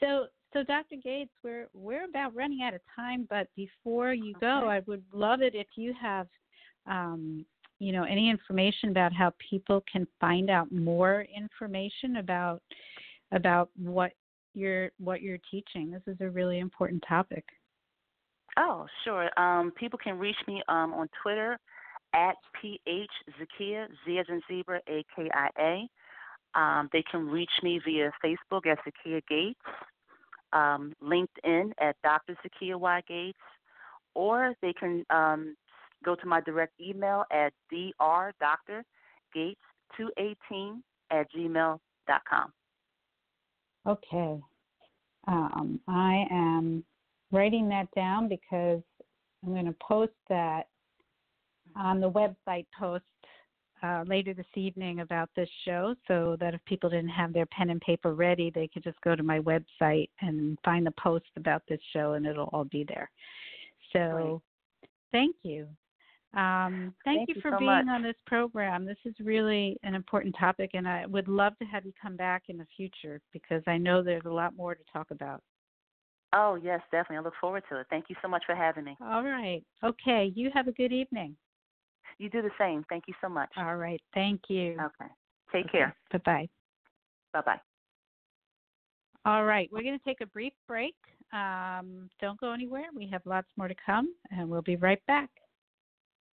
So, so Dr. Gates, we're we're about running out of time, but before you go, I would love it if you have, um, you know, any information about how people can find out more information about about what you're what you're teaching. This is a really important topic. Oh, sure. Um, people can reach me um, on Twitter at ph zakia z as in zebra a k i a. Um, they can reach me via Facebook at Zakia Gates, um, LinkedIn at Dr. Zakia Y Gates, or they can um, go to my direct email at drdrgates218 at gmail.com. Okay. Um, I am writing that down because I'm going to post that on the website post uh, later this evening about this show so that if people didn't have their pen and paper ready, they could just go to my website and find the post about this show and it'll all be there. So thank you. Um, thank, thank, you, for so being much. on this program. This is really an important topic, and I would love to have you come back in the future because I know there's a lot more to talk about. Oh, yes, definitely. I look forward to it. Thank you so much for having me. All right. Okay. You have a good evening. You do the same. Thank you so much. All right. Thank you. Okay. Take okay. care. Bye bye. Bye bye. All right. We're going to take a brief break. Um, don't go anywhere. We have lots more to come, and we'll be right back.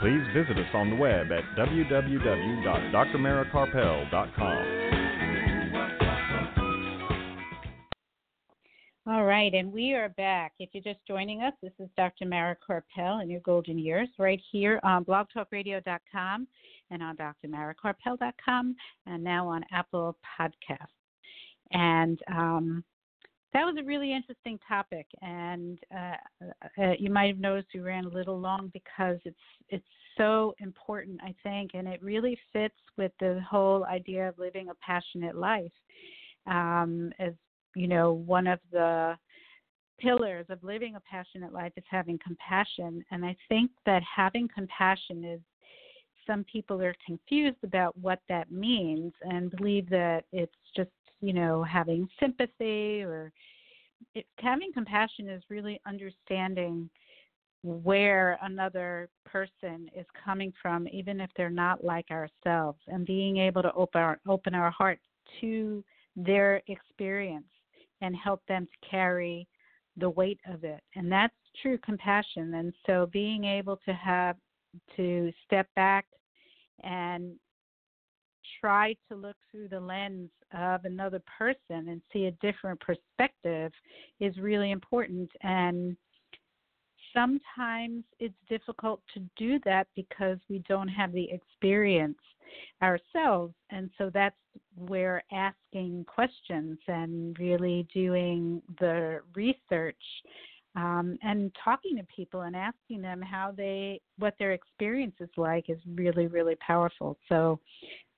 Please visit us on the web at www.drmarakarpel.com. All right, and we are back. If you're just joining us, this is Dr. Mara Karpel in your golden years right here on blogtalkradio.com and on drmarakarpel.com and now on Apple Podcasts. And um, that was a really interesting topic, and uh, uh, you might have noticed we ran a little long because it's it's so important, I think, and it really fits with the whole idea of living a passionate life. Um, as you know, one of the pillars of living a passionate life is having compassion, and I think that having compassion is some people are confused about what that means and believe that it's just, you know, having sympathy or it, having compassion is really understanding where another person is coming from, even if they're not like ourselves, and being able to open our, open our hearts to their experience and help them to carry the weight of it. And that's true compassion. And so being able to have to step back and try to look through the lens of another person and see a different perspective is really important. And sometimes it's difficult to do that because we don't have the experience ourselves. And so that's where asking questions and really doing the research um, and talking to people and asking them how they what their experience is like is really really powerful. So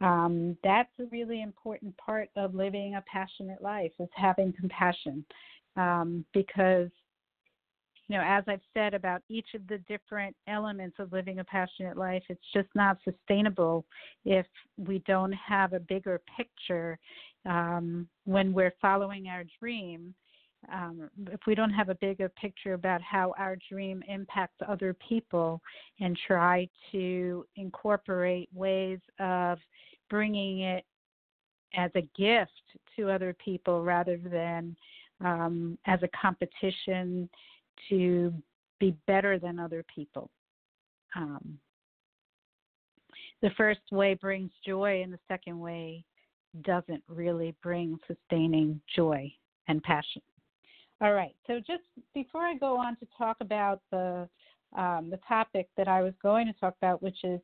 um, that's a really important part of living a passionate life is having compassion um, because you know as i've said about each of the different elements of living a passionate life it's just not sustainable if we don't have a bigger picture um, when we're following our dream um, if we don't have a bigger picture about how our dream impacts other people and try to incorporate ways of bringing it as a gift to other people rather than um, as a competition to be better than other people. Um, the first way brings joy, and the second way doesn't really bring sustaining joy and passion. All right. So just before I go on to talk about the um, the topic that I was going to talk about, which is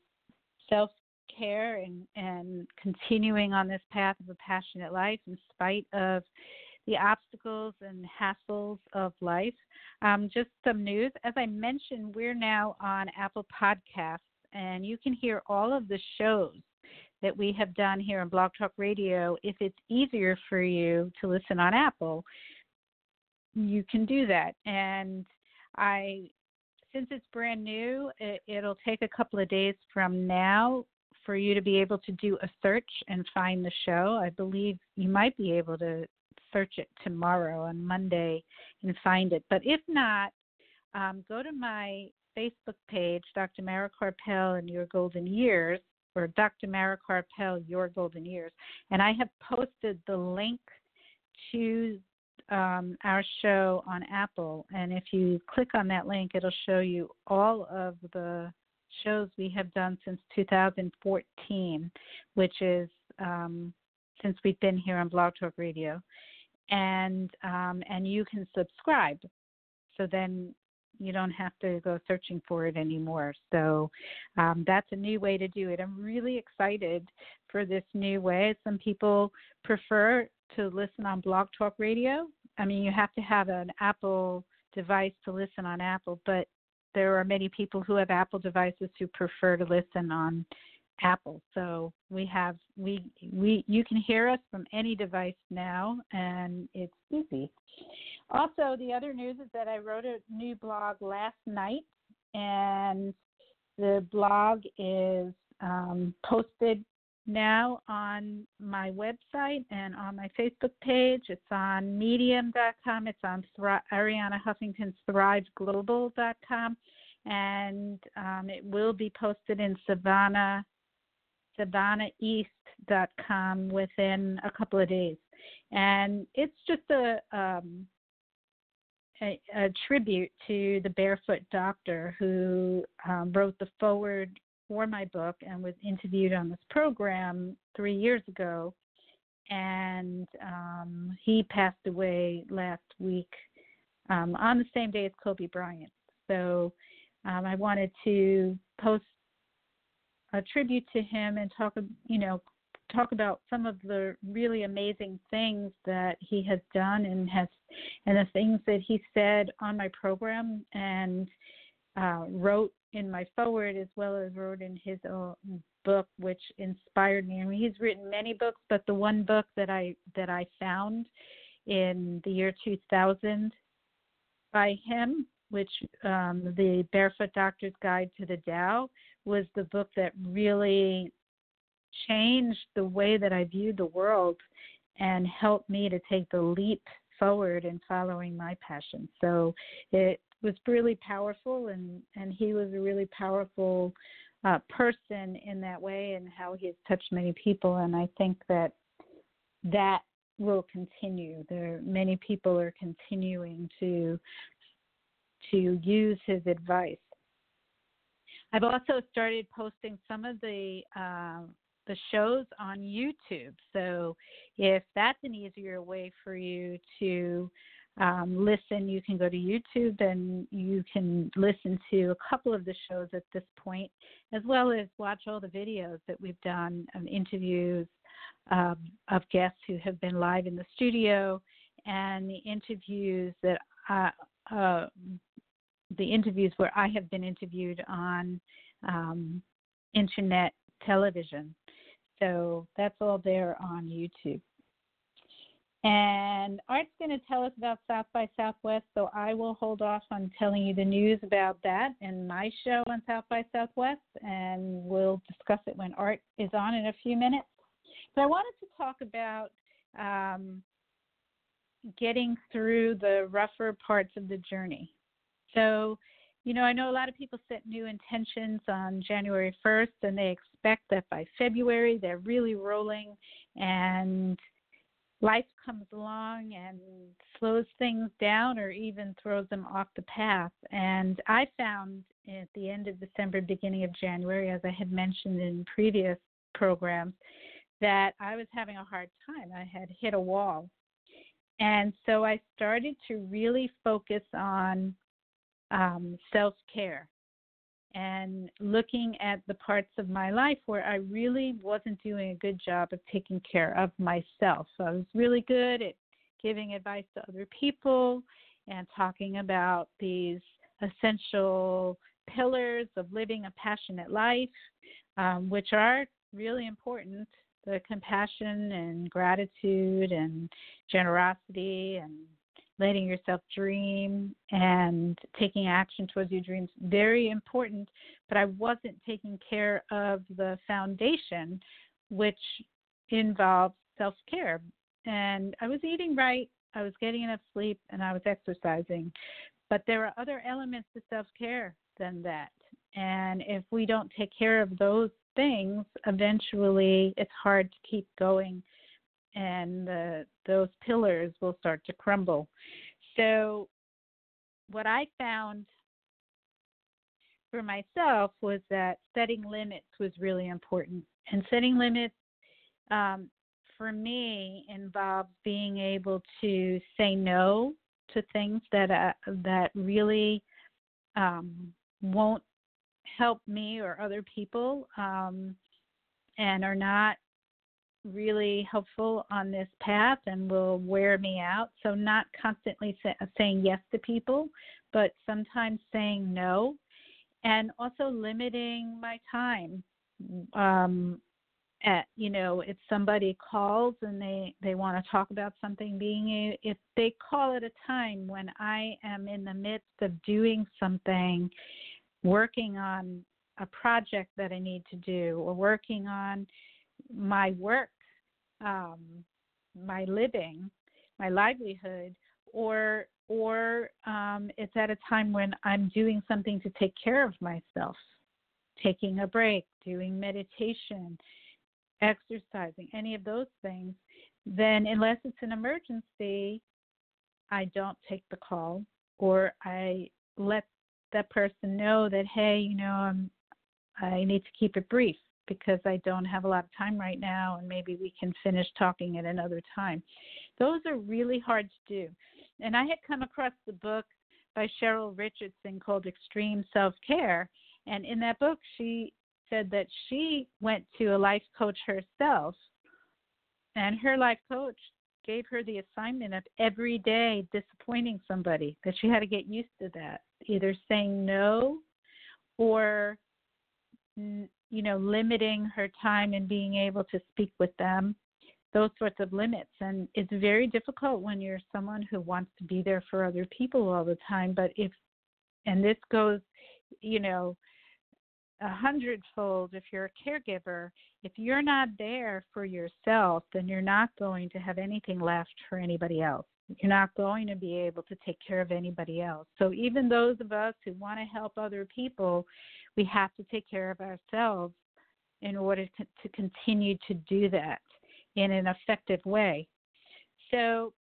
self care and, and continuing on this path of a passionate life in spite of the obstacles and hassles of life. Um, just some news. As I mentioned, we're now on Apple Podcasts, and you can hear all of the shows that we have done here on Blog Talk Radio. If it's easier for you to listen on Apple, you can do that. And I, since it's brand new, it, it'll take a couple of days from now for you to be able to do a search and find the show. I believe you might be able to search it tomorrow on Monday and find it. But if not, um, go to my Facebook page, Dr. Mara Karpel and Your Golden Years, or Dr. Mara Karpel, Your Golden Years, and I have posted the link to um, our show on Apple. And if you click on that link, it'll show you all of the shows we have done since 2014, which is um, since we've been here on Blog Talk Radio and um, and you can subscribe. So then you don't have to go searching for it anymore. So um, that's a new way to do it. I'm really excited for this new way. Some people prefer to listen on Blog Talk Radio. I mean, you have to have an Apple device to listen on Apple, but there are many people who have Apple devices who prefer to listen on Apple. So we have we we you can hear us from any device now, and it's easy. Also, the other news is that I wrote a new blog last night, and the blog is um, posted now on my website and on my Facebook page. It's on Medium.com. It's on Thri- Arianna Huffington's ThriveGlobal.com, and um, it will be posted in Sivana SivanaEast.com within a couple of days. And it's just a, um, a, a, tribute to the barefoot doctor who um, wrote the foreword for my book and was interviewed on this program three years ago. And um, he passed away last week um, on the same day as Kobe Bryant. So um, I wanted to post a tribute to him and talk, you know, talk about some of the really amazing things that he has done and has, and the things that he said on my program and uh, wrote in my forward as well as wrote in his own book, which inspired me. I mean, he's written many books, but the one book that I that I found in the year 2000 by him, which um, the Barefoot Doctor's Guide to the Tao, was the book that really changed the way that I viewed the world and helped me to take the leap forward in following my passion. So it was really powerful, and and he was a really powerful uh, person in that way, and how he has touched many people. And I think that that will continue. There, many people are continuing to to use his advice. I've also started posting some of the uh, the shows on YouTube. So if that's an easier way for you to um, listen, you can go to YouTube and you can listen to a couple of the shows at this point, as well as watch all the videos that we've done, um, interviews um, of guests who have been live in the studio, and the interviews that I, uh, the interviews where I have been interviewed on um, internet television. So that's all there on YouTube. And Art's going to tell us about South by Southwest, so I will hold off on telling you the news about that and my show on South by Southwest, and we'll discuss it when Art is on in a few minutes. But I wanted to talk about um, getting through the rougher parts of the journey. So, you know, I know a lot of people set new intentions on January 1st and they expect that by February they're really rolling and life comes along and slows things down or even throws them off the path. And I found at the end of December, beginning of January, as I had mentioned in previous programs, that I was having a hard time. I had hit a wall. And so I started to really focus on um, self care and looking at the parts of my life where I really wasn't doing a good job of taking care of myself. So I was really good at giving advice to other people and talking about these essential pillars of living a passionate life, um, which are really important the compassion and gratitude and generosity and letting yourself dream and taking action towards your dreams very important. But i wasn't taking care of the foundation which involves self-care. And i was eating right i was getting enough sleep and i was exercising. But there are other elements to self-care than that. And if we don't take care of those things eventually it's hard to keep going and the, those pillars will start to crumble. So, what I found for myself was that setting limits was really important. And setting limits um, for me involves being able to say no to things that uh, that really um, won't help me or other people um, and are not really helpful on this path and will wear me out. So, not constantly say, saying yes to people, but sometimes saying no, and also limiting my time. Um, at you know, if somebody calls and they they want to talk about something, being a, if they call at a time when I am in the midst of doing something, working on a project that I need to do, or working on my work, um, my living, my livelihood, or or um, it's at a time when I'm doing something to take care of myself, taking a break, doing meditation, exercising, any of those things, then unless it's an emergency, I don't take the call or I let that person know that hey, you know, I'm I need to keep it brief because I don't have a lot of time right now and maybe we can finish talking at another time. Those are really hard to do. And I had come across the book by Cheryl Richardson called Extreme Self Care. And in that book, she said that she went to a life coach herself, and her life coach gave her the assignment of every day disappointing somebody, that she had to get used to that, either saying no or you know, limiting her time and being able to speak with them, those sorts of limits. And it's very difficult when you're someone who wants to be there for other people all the time. But if, and this goes, you know, a hundredfold if you're a caregiver if you're not there for yourself then you're not going to have anything left for anybody else you're not going to be able to take care of anybody else so even those of us who want to help other people we have to take care of ourselves in order to, to continue to do that in an effective way so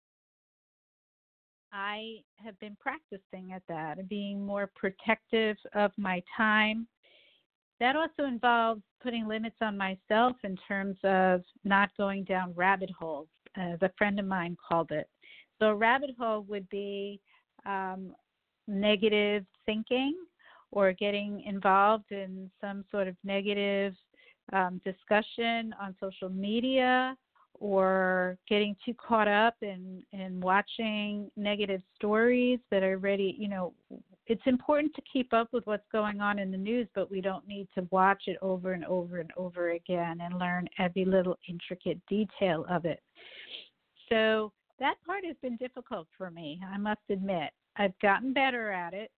I have been practicing at that, being more protective of my time, that also involves putting limits on myself in terms of not going down rabbit holes, as a friend of mine called it. So, a rabbit hole would be um, negative thinking or getting involved in some sort of negative um, discussion on social media or getting too caught up in in watching negative stories that are ready you know it's important to keep up with what's going on in the news but we don't need to watch it over and over and over again and learn every little intricate detail of it. So that part has been difficult for me i must admit. I've gotten better at it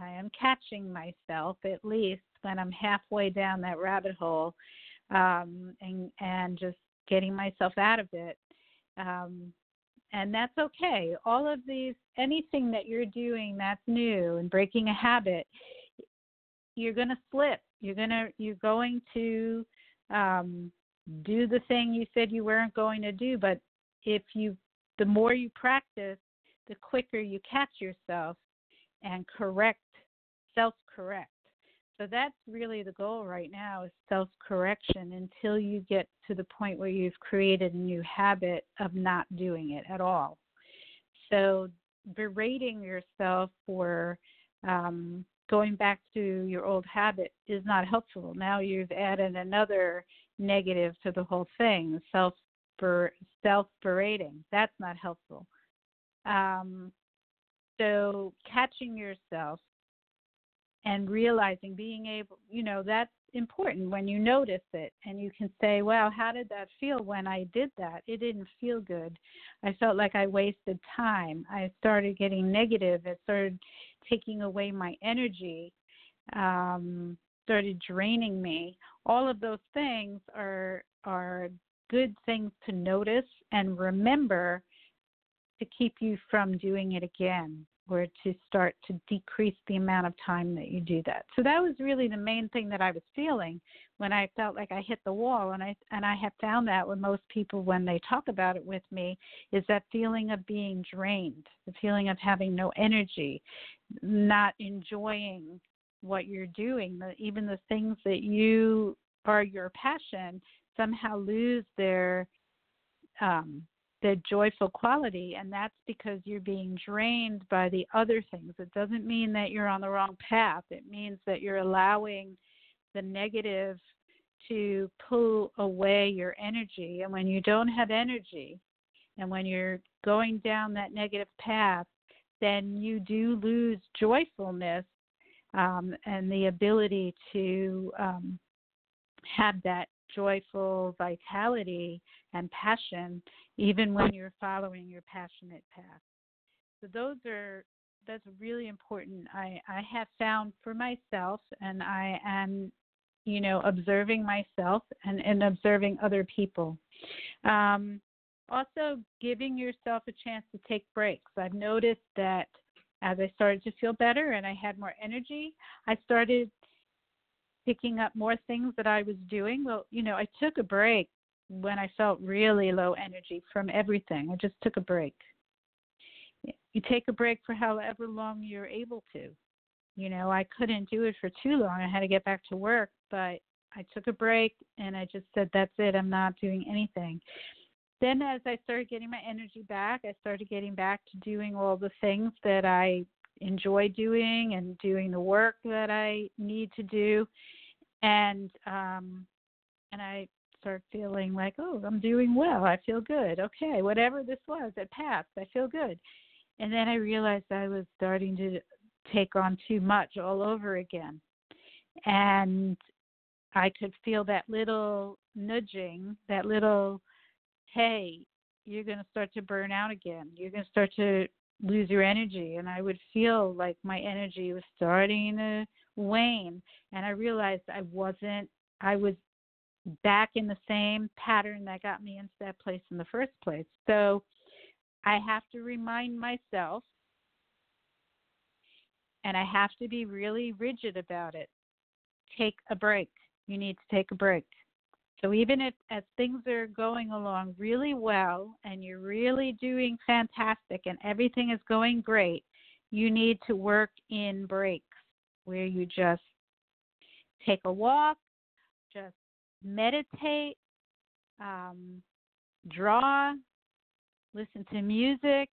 i am catching myself at least when i'm halfway down that rabbit hole um, and and just getting myself out of it. Um, and that's okay. All of these, anything that you're doing that's new and breaking a habit, you're going to slip. You're to, you're going to um, do the thing you said you weren't going to do. But if you, the more you practice, the quicker you catch yourself and correct, self correct. So that's really the goal right now is self correction until you get to the point where you've created a new habit of not doing it at all. So berating yourself for um, going back to your old habit is not helpful. Now you've added another negative to the whole thing, self self berating. That's not helpful. Um, so catching yourself and realizing being able you know that's important when you notice it and you can say well how did that feel when i did that? It didn't feel good. I felt like i wasted time. I started getting negative. It started taking away my energy um started draining me. All of those things are are good things to notice and remember to keep you from doing it again or to start to decrease the amount of time that you do that. So that was really the main thing that I was feeling when I felt like I hit the wall and I and I have found that with most people when they talk about it with me is that feeling of being drained, the feeling of having no energy, not enjoying what you're doing, the, even the things that you are your passion somehow lose their um, the joyful quality and that's because you're being drained by the other things. It doesn't mean that you're on the wrong path. It means that you're allowing the negative to pull away your energy. And when you don't have energy and when you're going down that negative path then you do lose joyfulness um, and the ability to um, have that joyful vitality and passion even when you're following your passionate path. So those are that's really important. I I have found for myself, and I am, you know, observing myself and and observing other people. Um, also, giving yourself a chance to take breaks. I've noticed that as I started to feel better and I had more energy, I started picking up more things that I was doing. Well, you know, I took a break when I felt really low energy from everything. I just took a break. You take a break for however long you're able to. You know, I couldn't do it for too long. I had to get back to work, but I took a break and I just said, that's it. I'm not doing anything. Then, as I started getting my energy back, I started getting back to doing all the things that I enjoy doing and doing the work that I need to do. And um, and I start feeling like, oh, I'm doing well. I feel good. Okay, whatever this was, it passed. I feel good. And then I realized I was starting to take on too much all over again. And I could feel that little nudging, that little, hey, you're going to start to burn out again. You're going to start to lose your energy and I would feel like my energy was starting to wane and I realized I wasn't I was back in the same pattern that got me into that place in the first place. So I have to remind myself and I have to be really rigid about it. Take a break. You need to take a break. So even if as things are going along really well and you're really doing fantastic and everything is going great, you need to work in breaks where you just take a walk, meditate, um, draw, listen to music,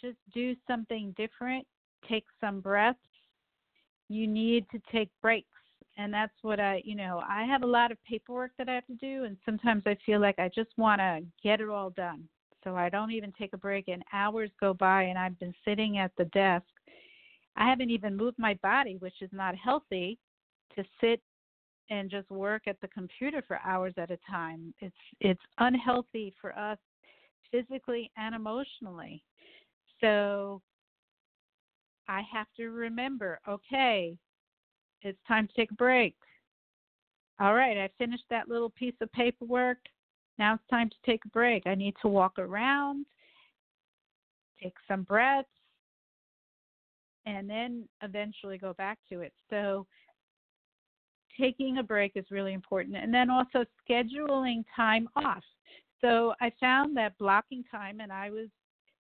just do something different, take some breaths. You need to take breaks and that's what I, you know, I have a lot of paperwork that I have to do, and sometimes I feel like I just want to get it all done. So I don't even take a break, and hours go by, and I've been sitting at the desk. I haven't even moved my body, which is not healthy, to sit and just work at the computer for hours at a time. It's it's unhealthy for us physically and emotionally. So I have to remember, okay, it's time to take a break. All right, I finished that little piece of paperwork. Now it's time to take a break. I need to walk around, take some breaths, and then eventually go back to it. So, taking a break is really important. And then also scheduling time off. So, I found that blocking time, and I was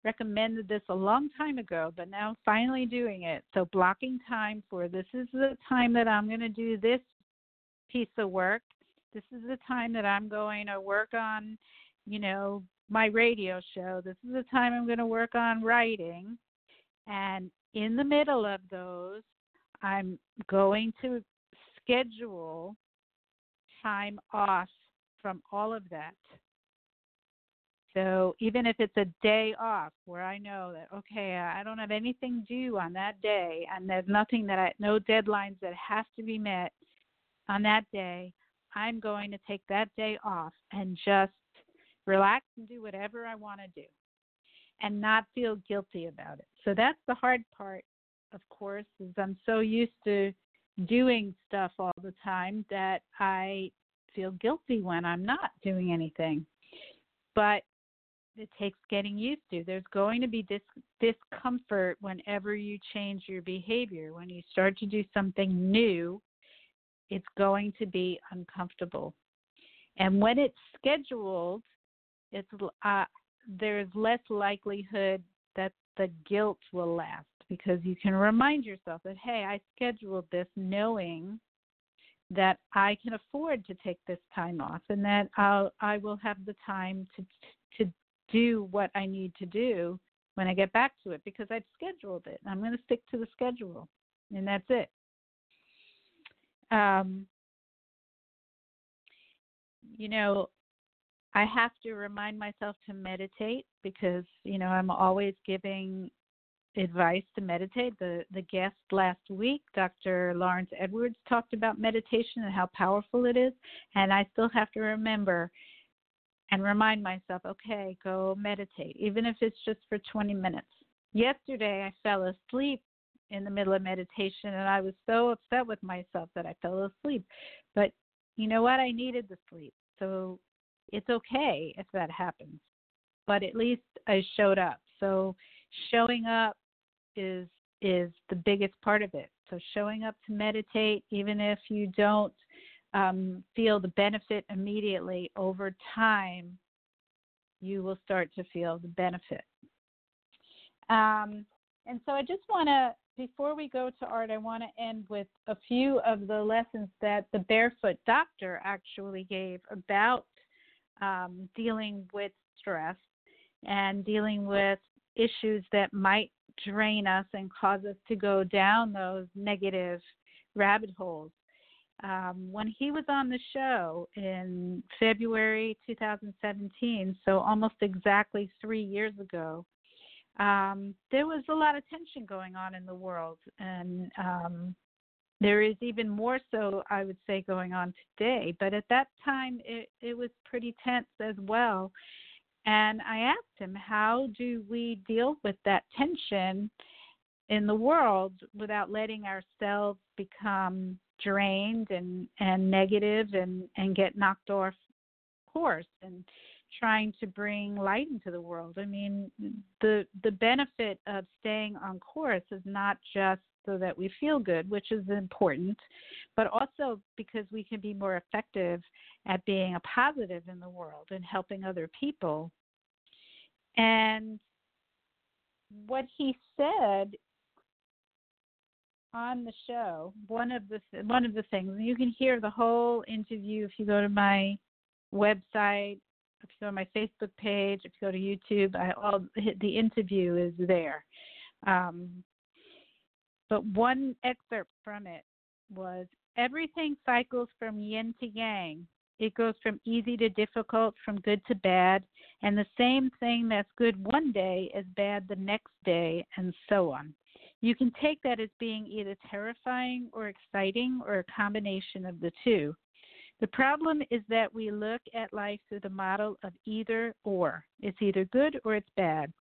recommended this a long time ago, but now I'm finally doing it. So blocking time for this is the time that I'm going to do this piece of work. This is the time that I'm going to work on, you know, my radio show. This is the time I'm going to work on writing. And in the middle of those, I'm going to schedule time off from all of that so even if it's a day off where I know that okay, I don't have anything due on that day and there's nothing that I no deadlines that have to be met on that day, I'm going to take that day off and just relax and do whatever I want to do and not feel guilty about it. So that's the hard part, of course, is I'm so used to doing stuff all the time that I feel guilty when I'm not doing anything. But it takes getting used to. There's going to be dis- discomfort whenever you change your behavior. When you start to do something new, it's going to be uncomfortable. And when it's scheduled, it's uh, there's less likelihood that the guilt will last because you can remind yourself that hey, I scheduled this knowing that I can afford to take this time off and that I'll I will have the time to to do what I need to do when I get back to it because I've scheduled it. I'm going to stick to the schedule, and that's it. Um, you know, I have to remind myself to meditate because you know I'm always giving advice to meditate. The the guest last week, Dr. Lawrence Edwards, talked about meditation and how powerful it is, and I still have to remember and remind myself, okay, go meditate, even if it's just for 20 minutes. Yesterday, I fell asleep in the middle of meditation, and I was so upset with myself that I fell asleep. But you know what? I needed the sleep. So it's okay if that happens. But at least I showed up. So showing up is is the biggest part of it. So showing up to meditate, even if you don't um, feel the benefit immediately, over time, you will start to feel the benefit. Um, and so I just want to, before we go to art, I want to end with a few of the lessons that the Barefoot Doctor actually gave about um, dealing with stress and dealing with issues that might drain us and cause us to go down those negative rabbit holes um, when he was on the show in February 2017, so almost exactly three years ago, um, there was a lot of tension going on in the world, and um, there is even more so, I would say, going on today. But at that time, it, it was pretty tense as well. And I asked him, how do we deal with that tension in the world without letting ourselves become drained and, and negative and, and get knocked off course and trying to bring light into the world. I mean, the the benefit of staying on course is not just so that we feel good, which is important, but also because we can be more effective at being a positive in the world and helping other people. And what he said on the show, one of the one of the things you can hear the whole interview if you go to my website, if you go to my Facebook page, if you go to YouTube, I, all the interview is there. Um, but one excerpt from it was everything cycles from yin to yang. It goes from easy to difficult, from good to bad, and the same thing that's good one day is bad the next day, and so on. You can take that as being either terrifying or exciting or a combination of the two. The problem is that we look at life through the model of either or. It's either good or it's bad.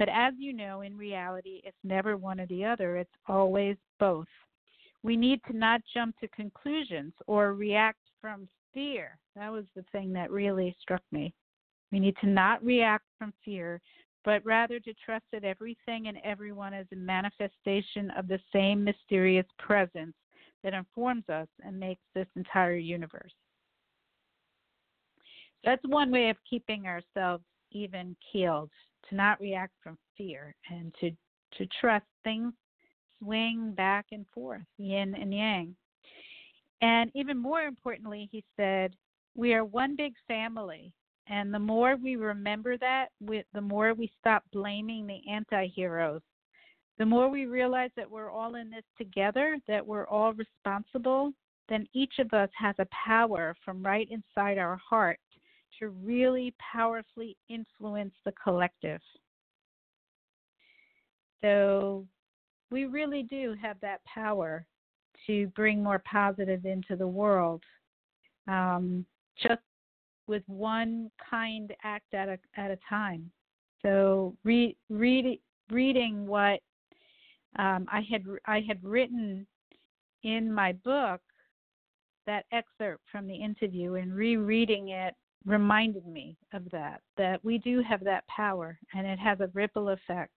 But as you know, in reality, it's never one or the other, it's always both. We need to not jump to conclusions or react from fear. That was the thing that really struck me. We need to not react from fear, but rather to trust that everything and everyone is a manifestation of the same mysterious presence that informs us and makes this entire universe. That's one way of keeping ourselves even keeled to not react from fear and to to trust things swing back and forth, yin and yang. And even more importantly, he said, we are one big family. And the more we remember that, we, the more we stop blaming the anti heroes. The more we realize that we're all in this together, that we're all responsible, then each of us has a power from right inside our heart to really powerfully influence the collective. So we really do have that power to bring more positive into the world um, just with one kind act at a, at a time. So re, read, reading what um, I had I had written in my book, that excerpt from the interview, and rereading it reminded me of that, that we do have that power and it has a ripple effect.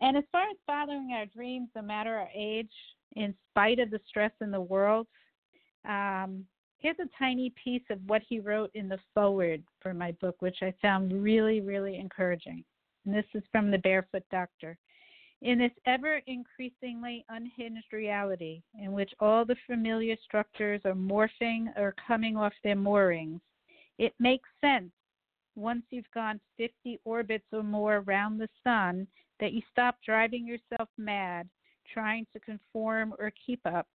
And as far as following our dreams, no matter our age, in spite of the stress in the world, um, here's a tiny piece of what he wrote in the foreword for my book, which I found really, really encouraging. And this is from The Barefoot Doctor. In this ever increasingly unhinged reality, in which all the familiar structures are morphing or coming off their moorings, it makes sense once you've gone 50 orbits or more around the sun that you stop driving yourself mad trying to conform or keep up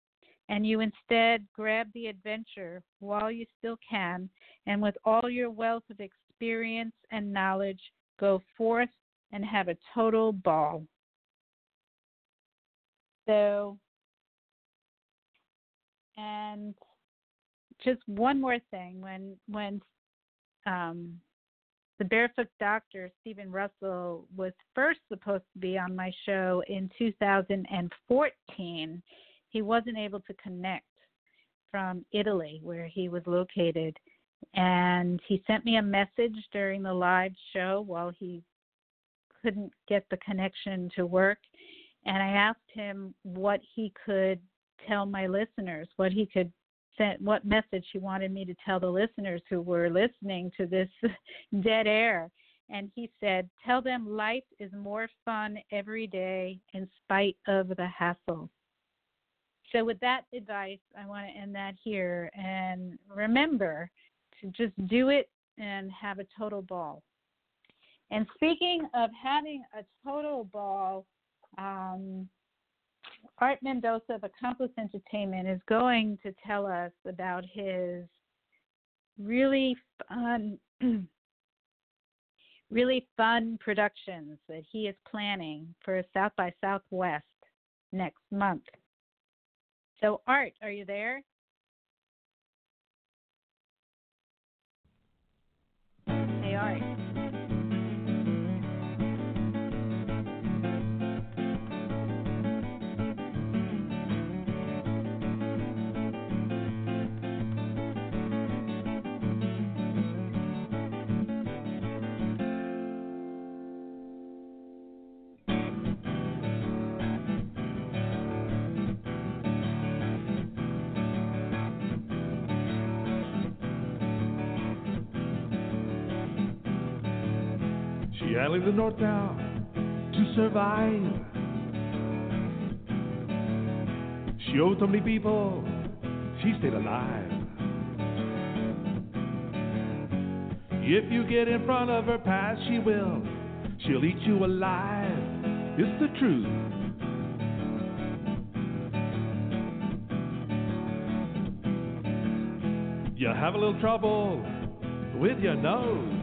and you instead grab the adventure while you still can and with all your wealth of experience and knowledge go forth and have a total ball. So, and just one more thing when when um, the barefoot doctor stephen russell was first supposed to be on my show in 2014 he wasn't able to connect from italy where he was located. And he sent me a message during the live show while he couldn't get the connection to work. And i asked him what he could tell my listeners what he could sent what message he wanted me to tell the listeners who were listening to this dead air. And he said, Tell them life is more fun every day in spite of the hassle. So, with that advice, I want to end that here. And remember to just do it and have a total ball. And speaking of having a total ball, um, Art Mendoza of Accomplice Entertainment is going to tell us about his really fun, really fun productions that he is planning for South by Southwest next month. So, Art, are you there? Hey, Art. Leave the north now to survive. She owed so many people, she stayed alive. If you get in front of her past, she will. She'll eat you alive. It's the truth. You have a little trouble with your nose.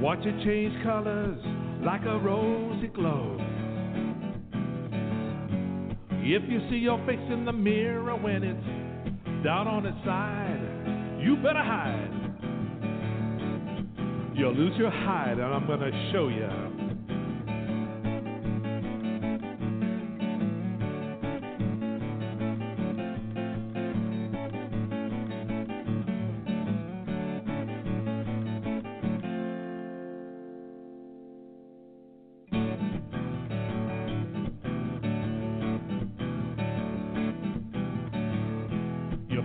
Watch it change colors like a rose it glows. If you see your face in the mirror when it's down on its side, you better hide. You'll lose your hide, and I'm gonna show you.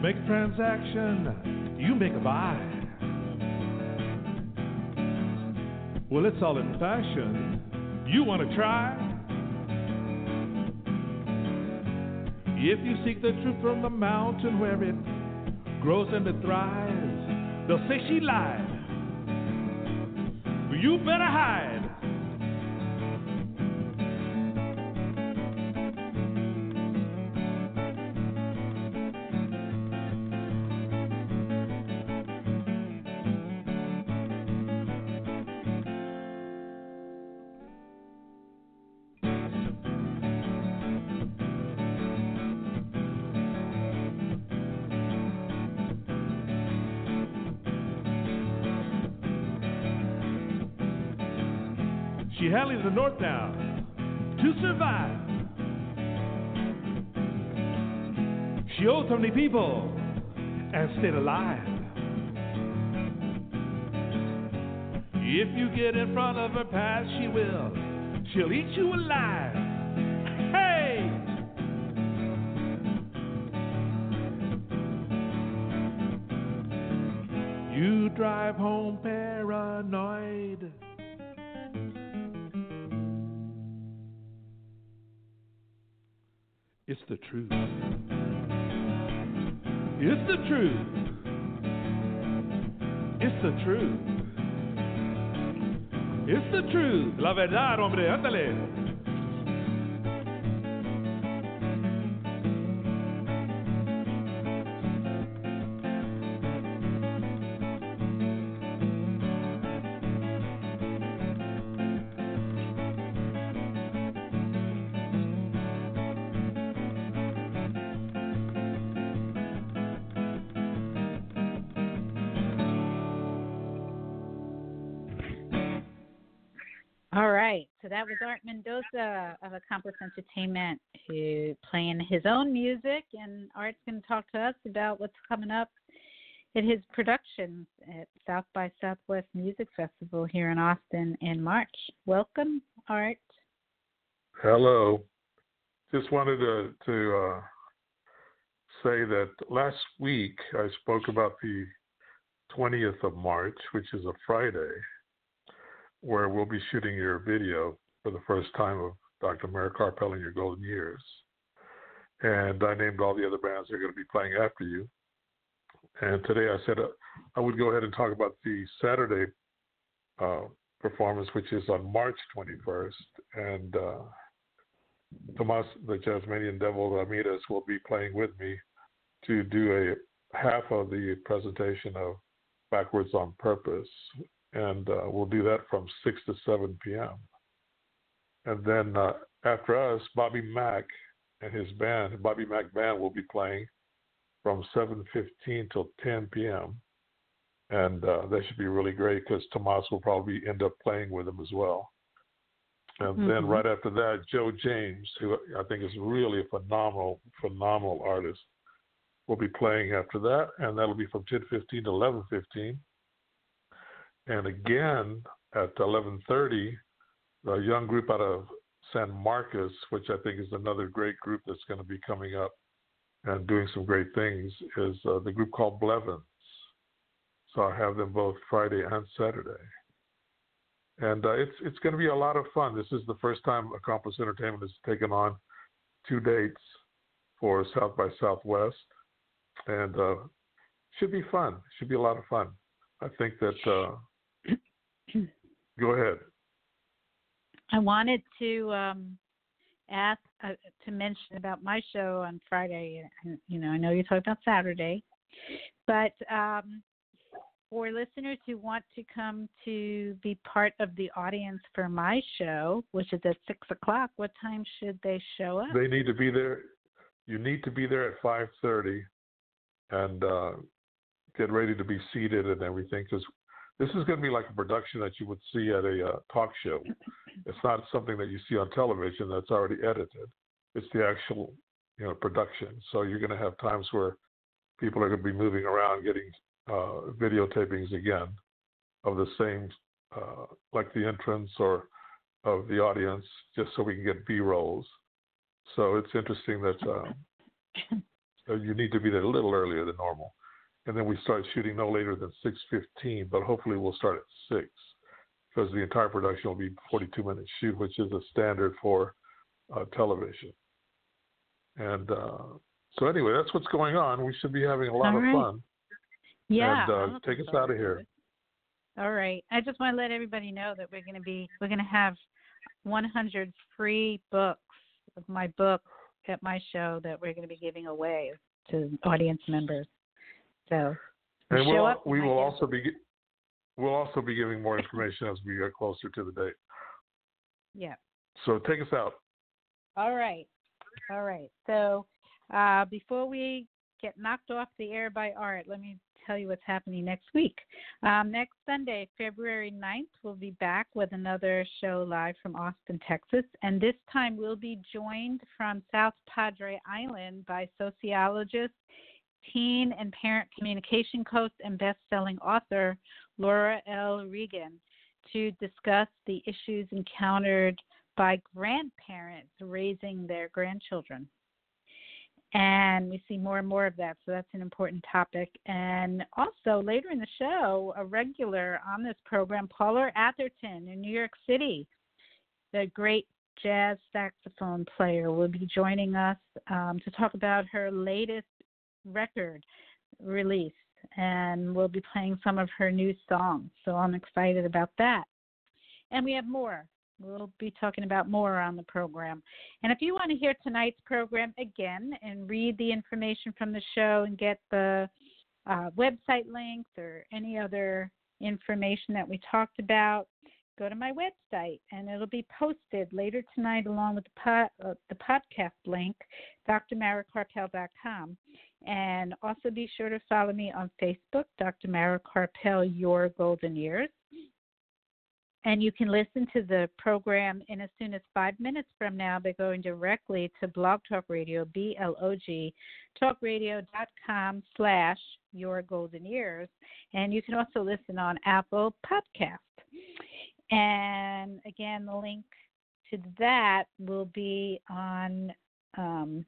Make a transaction, you make a buy. Well, it's all in fashion. You want to try? If you seek the truth from the mountain where it grows and it thrives, they'll say she lied. You better hide. North now to survive. She owed so many people and stayed alive. If you get in front of her past, she will. She'll eat you alive. The truth. It's the truth. It's the truth. It's the truth. La verdad, hombre, ándale. Accomplice Entertainment who playing his own music and Art's gonna talk to us about what's coming up in his productions at South by Southwest Music Festival here in Austin in March. Welcome, Art. Hello. Just wanted to to uh, say that last week I spoke about the 20th of March, which is a Friday, where we'll be shooting your video for the first time of Dr. Mara Karpel in your golden years. And I named all the other bands that are going to be playing after you. And today I said uh, I would go ahead and talk about the Saturday uh, performance, which is on March 21st. And uh, Tomas, the Jazzmanian Devil Ramirez, will be playing with me to do a half of the presentation of Backwards on Purpose. And uh, we'll do that from 6 to 7 p.m. And then uh, after us, Bobby Mack and his band, Bobby Mack Band, will be playing from 7:15 till 10 p.m. And uh, that should be really great because Tomas will probably end up playing with them as well. And mm-hmm. then right after that, Joe James, who I think is really a phenomenal, phenomenal artist, will be playing after that, and that'll be from 10:15 to 11:15. And again at 11:30, a young group out of San Marcos, which I think is another great group that's going to be coming up and doing some great things, is uh, the group called Blevins. So I have them both Friday and Saturday. And uh, it's it's going to be a lot of fun. This is the first time Accomplice Entertainment has taken on two dates for South by Southwest, and uh, should be fun. Should be a lot of fun. I think that. Uh, go ahead. I wanted to um, ask uh, to mention about my show on Friday. You know, I know you talked about Saturday, but um, for listeners who want to come to be part of the audience for my show, which is at six o'clock, what time should they show up? They need to be there. You need to be there at five thirty, and uh, get ready to be seated and everything because this is going to be like a production that you would see at a uh, talk show. It's not something that you see on television that's already edited. It's the actual, you know, production. So you're going to have times where people are going to be moving around, getting uh, videotapings again of the same, uh, like the entrance or of the audience, just so we can get B rolls. So it's interesting that uh, you need to be there a little earlier than normal, and then we start shooting no later than 6:15. But hopefully we'll start at six because the entire production will be 42 minute shoot, which is a standard for uh, television. And uh, so anyway, that's what's going on. We should be having a lot All of right. fun. Yeah. and uh, take us out of here. All right. I just want to let everybody know that we're going to be we're going to have 100 free books of my book at my show that we're going to be giving away to audience members. So And we'll, up. we will also be we'll also be giving more information as we get closer to the date. Yeah. So take us out. All right. All right. So uh, before we get knocked off the air by Art, let me tell you what's happening next week. Um, next Sunday, February 9th, we'll be back with another show live from Austin, Texas. And this time we'll be joined from South Padre Island by sociologist, teen and parent communication coach, and best selling author Laura L. Regan to discuss the issues encountered by grandparents raising their grandchildren. And we see more and more of that, so that's an important topic. And also later in the show, a regular on this program, Paula Atherton in New York City, the great jazz saxophone player, will be joining us um, to talk about her latest record release. And we'll be playing some of her new songs. So I'm excited about that. And we have more. We'll be talking about more on the program. And if you want to hear tonight's program again and read the information from the show and get the uh, website links or any other information that we talked about, go to my website and it'll be posted later tonight along with the, pod, uh, the podcast link, drmarakarpel.com. And also be sure to follow me on Facebook, Dr. Mara Karpel, Your Golden Years. And you can listen to the program in as soon as five minutes from now by going directly to Blog Talk Radio, B L O G, talkradio.com slash your golden years. And you can also listen on Apple Podcast. And again, the link to that will be on um,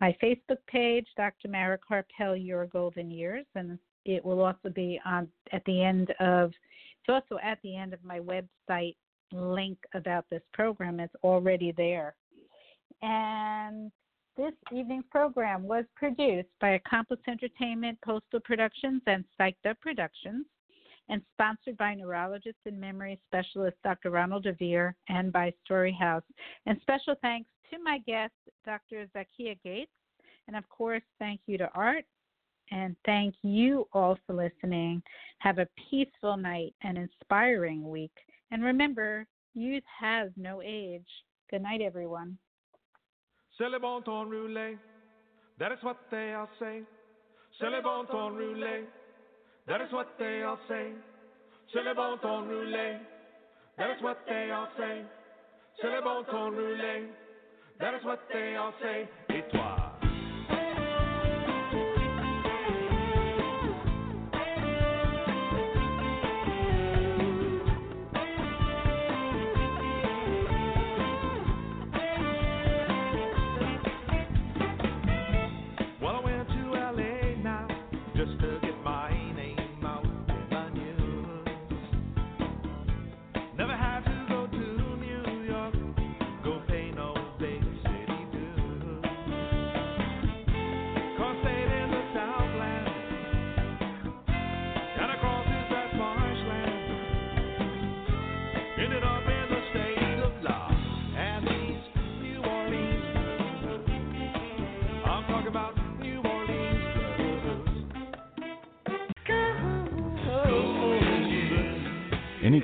my Facebook page, Dr. Mara Karpel, Your Golden Years. And it will also be on at the end of it's also at the end of my website link about this program. It's already there. And this evening's program was produced by Accomplice Entertainment, Postal Productions, and Psyched Up Productions, and sponsored by neurologist and memory specialist Dr. Ronald DeVere and by Story House. And special thanks to my guest, Dr. Zakia Gates. And of course, thank you to Art and thank you all for listening. Have a peaceful night and inspiring week. And remember, youth has no age. Good night, everyone. C'est le bon roulé. That is what they. C'est le bon roulé. That is what they. C'est le bon roulé. That is what they. C'est le bon roulé. That is what they all say. Et toi?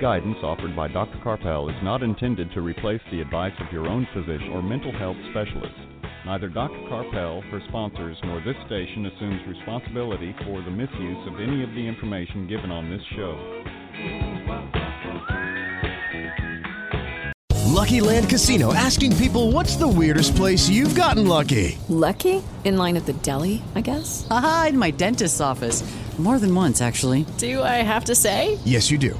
Guidance offered by Dr. Karpel is not intended to replace the advice of your own physician or mental health specialist. Neither Dr. Karpel, her sponsors, nor this station assumes responsibility for the misuse of any of the information given on this show. Lucky Land Casino asking people what's the weirdest place you've gotten lucky? Lucky? In line at the deli, I guess? Aha, in my dentist's office. More than once, actually. Do I have to say? Yes, you do.